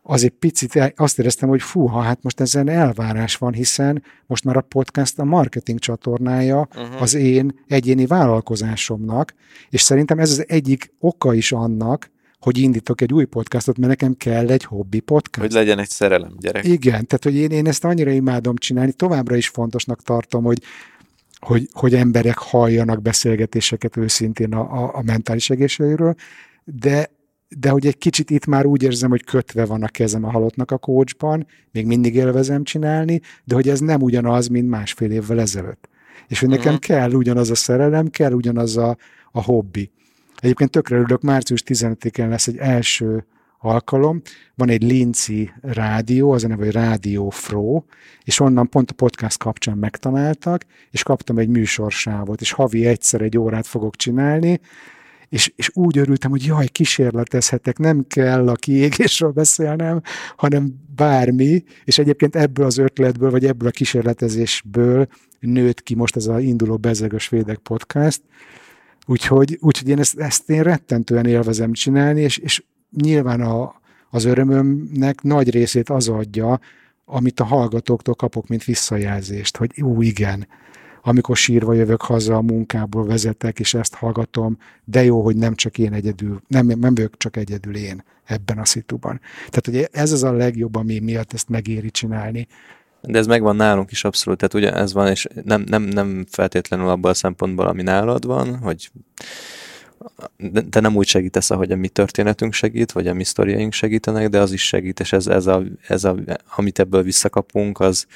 az egy picit azt éreztem, hogy fú, ha hát most ezen elvárás van, hiszen most már a podcast a marketing csatornája uh-huh. az én egyéni vállalkozásomnak, és szerintem ez az egyik oka is annak, hogy indítok egy új podcastot, mert nekem kell egy hobbi podcast. Hogy legyen egy szerelem gyerek. Igen, tehát hogy én, én ezt annyira imádom csinálni, továbbra is fontosnak tartom, hogy, hogy, hogy emberek halljanak beszélgetéseket őszintén a, a, a mentális egészségről, de, de hogy egy kicsit itt már úgy érzem, hogy kötve van a kezem a halottnak a coachban, még mindig élvezem csinálni, de hogy ez nem ugyanaz, mint másfél évvel ezelőtt. És hogy nekem uh-huh. kell ugyanaz a szerelem, kell ugyanaz a, a hobbi. Egyébként tökre örülök, március 15-én lesz egy első alkalom. Van egy Linci rádió, az a neve, hogy Rádió Fro, és onnan pont a podcast kapcsán megtaláltak, és kaptam egy műsorsávot, és havi egyszer egy órát fogok csinálni, és, és úgy örültem, hogy jaj, kísérletezhetek, nem kell a kiégésről beszélnem, hanem bármi, és egyébként ebből az ötletből, vagy ebből a kísérletezésből nőtt ki most ez a induló Bezegös Védek podcast, úgyhogy, úgyhogy én ezt, ezt én rettentően élvezem csinálni, és, és nyilván a, az örömömnek nagy részét az adja, amit a hallgatóktól kapok, mint visszajelzést, hogy ú, igen, amikor sírva jövök haza a munkából, vezetek, és ezt hallgatom, de jó, hogy nem csak én egyedül, nem, nem vagyok csak egyedül én ebben a szituban. Tehát, hogy ez az a legjobb, ami miatt ezt megéri csinálni. De ez megvan nálunk is abszolút, tehát ugye ez van, és nem, nem, nem feltétlenül abban a szempontból, ami nálad van, hogy de nem úgy segítesz, ahogy a mi történetünk segít, vagy a mi sztoriaink segítenek, de az is segít, és ez, ez, a, ez a, amit ebből visszakapunk, az,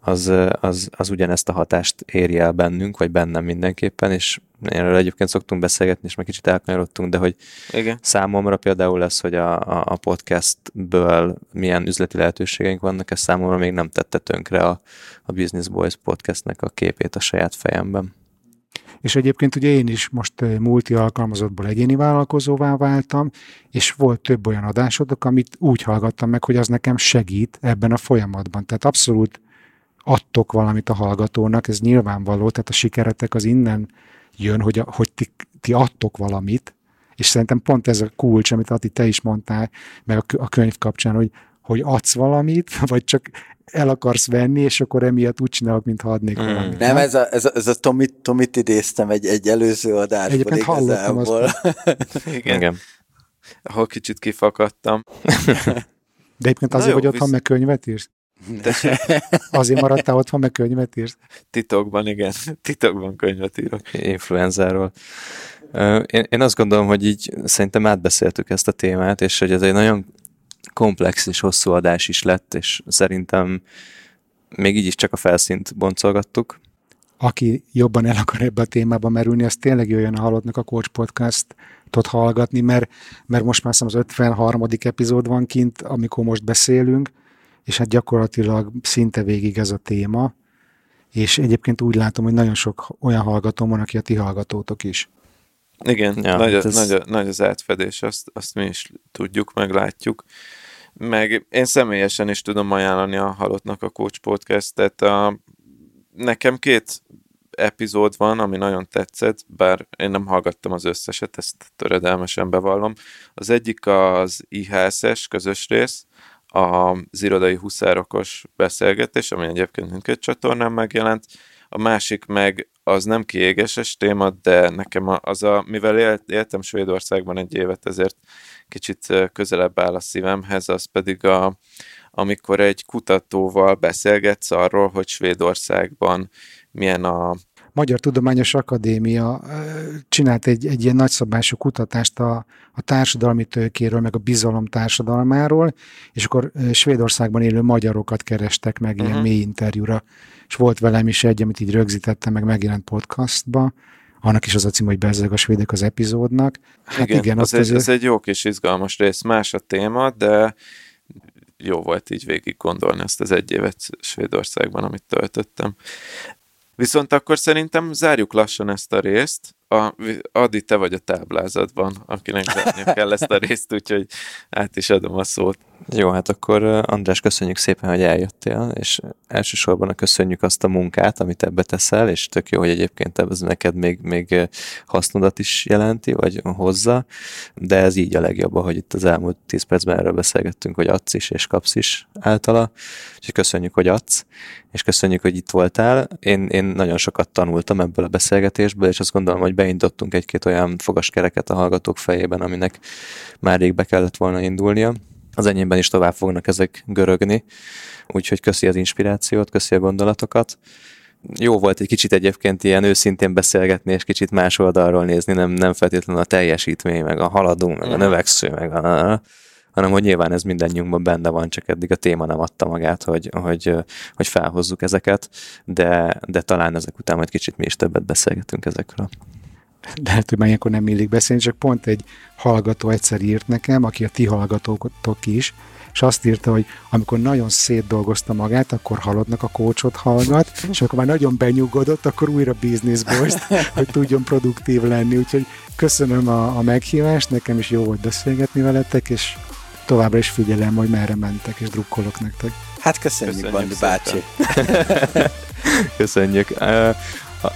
az, az, az ugyanezt a hatást éri el bennünk, vagy bennem mindenképpen, és erről egyébként szoktunk beszélgetni, és meg kicsit elkanyarodtunk, de hogy Igen. számomra például lesz, hogy a, a, a podcastből milyen üzleti lehetőségeink vannak, ez számomra még nem tette tönkre a, a Business Boys podcastnek a képét a saját fejemben. És egyébként ugye én is most multi alkalmazottból egyéni vállalkozóvá váltam, és volt több olyan adásodok, amit úgy hallgattam meg, hogy az nekem segít ebben a folyamatban. Tehát abszolút adtok valamit a hallgatónak, ez nyilvánvaló, tehát a sikeretek az innen jön, hogy, a, hogy ti, ti adtok valamit, és szerintem pont ez a kulcs, amit Ati te is mondtál, meg a, könyv kapcsán, hogy, hogy adsz valamit, vagy csak el akarsz venni, és akkor emiatt úgy csinálok, mintha adnék mm. valamit. Nem, ez a, ez a, ez a Tomit, Tomit idéztem egy, egy előző adásból Egyébként hallottam azt. Igen. Igen. Ahol kicsit kifakadtam. De egyébként azért, jó, hogy otthon visz... meg könyvet írsz? Azért maradtál otthon, meg könyvet írsz? Titokban, igen. Titokban könyvet írok. Influenzáról. Én, én azt gondolom, hogy így szerintem átbeszéltük ezt a témát, és hogy ez egy nagyon komplex és hosszú adás is lett, és szerintem még így is csak a felszínt boncolgattuk. Aki jobban el akar ebbe a témába merülni, az tényleg jöjjön a Halottnak a Coach Podcast-ot hallgatni, mert, mert most már az 53. epizód van kint, amikor most beszélünk, és hát gyakorlatilag szinte végig ez a téma, és egyébként úgy látom, hogy nagyon sok olyan hallgató van, aki a ti hallgatótok is. Igen, ja, nagy, ez... nagy, nagy az átfedés, azt, azt mi is tudjuk, meg látjuk. Meg én személyesen is tudom ajánlani a Halottnak a Coach Podcast-et. A, nekem két epizód van, ami nagyon tetszett, bár én nem hallgattam az összeset, ezt töredelmesen bevallom. Az egyik az IHSS közös rész, az irodai huszárokos beszélgetés, ami egyébként mindkét csatornán megjelent, a másik meg az nem kiégeses téma, de nekem az a, mivel éltem Svédországban egy évet, ezért kicsit közelebb áll a szívemhez, az pedig a, amikor egy kutatóval beszélgetsz arról, hogy Svédországban milyen a Magyar Tudományos Akadémia csinált egy, egy ilyen nagyszabású kutatást a, a társadalmi tőkéről, meg a bizalom társadalmáról, és akkor Svédországban élő magyarokat kerestek meg uh-huh. ilyen mhm. mély interjúra, és volt velem is egy, amit így rögzítettem, meg megjelent podcastba, annak is az a cím, hogy bezzeg a svédek az epizódnak. Hát igen, igen az, egy, azért... az egy jó kis izgalmas rész, más a téma, de jó volt így végig gondolni ezt az egy évet Svédországban, amit töltöttem. Viszont akkor szerintem zárjuk lassan ezt a részt. A, Adi, te vagy a táblázatban, akinek zárnia kell ezt a részt, úgyhogy át is adom a szót. Jó, hát akkor András, köszönjük szépen, hogy eljöttél, és elsősorban köszönjük azt a munkát, amit ebbe teszel, és tök jó, hogy egyébként ez neked még, még hasznodat is jelenti, vagy hozza, de ez így a legjobb, hogy itt az elmúlt 10 percben erről beszélgettünk, hogy adsz is, és kapsz is általa, és köszönjük, hogy adsz, és köszönjük, hogy itt voltál. Én, én nagyon sokat tanultam ebből a beszélgetésből, és azt gondolom, hogy beindítottunk egy-két olyan fogaskereket a hallgatók fejében, aminek már rég be kellett volna indulnia. Az enyémben is tovább fognak ezek görögni, úgyhogy köszi az inspirációt, köszi a gondolatokat. Jó volt egy kicsit egyébként ilyen őszintén beszélgetni, és kicsit más oldalról nézni, nem, nem feltétlenül a teljesítmény, meg a haladunk, meg a növekvő, meg a, hanem hogy nyilván ez mindannyiunkban benne van, csak eddig a téma nem adta magát, hogy, hogy, hogy felhozzuk ezeket, de, de talán ezek után majd kicsit mi is többet beszélgetünk ezekről lehet, hogy már ilyenkor nem illik beszélni, csak pont egy hallgató egyszer írt nekem, aki a ti hallgatótok is, és azt írta, hogy amikor nagyon szétdolgozta magát, akkor haladnak a kócsot hallgat, és akkor már nagyon benyugodott, akkor újra business boys hogy tudjon produktív lenni. Úgyhogy köszönöm a, a meghívást, nekem is jó volt beszélgetni veletek, és továbbra is figyelem, hogy merre mentek, és drukkolok nektek. Hát köszönjük, köszönjük Bandi bácsi. köszönjük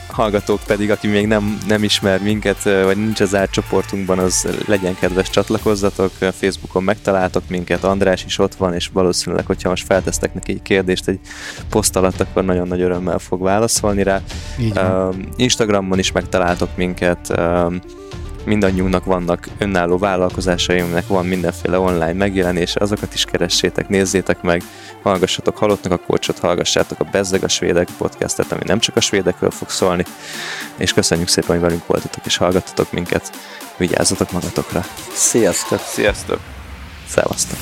hallgatók pedig, aki még nem, nem ismer minket, vagy nincs az átcsoportunkban, az legyen kedves csatlakozzatok, Facebookon megtaláltok minket, András is ott van, és valószínűleg, hogyha most feltesztek neki egy kérdést egy poszt alatt, akkor nagyon nagy örömmel fog válaszolni rá. Instagramon is megtaláltok minket, mindannyiunknak vannak önálló vállalkozásai, aminek van mindenféle online megjelenése, azokat is keressétek, nézzétek meg, hallgassatok Halottnak a Kócsot, hallgassátok a Bezzeg a Svédek podcastet, ami nem csak a svédekről fog szólni, és köszönjük szépen, hogy velünk voltatok és hallgattatok minket, vigyázzatok magatokra. Sziasztok! Sziasztok! Szevasztok!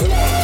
Yeah.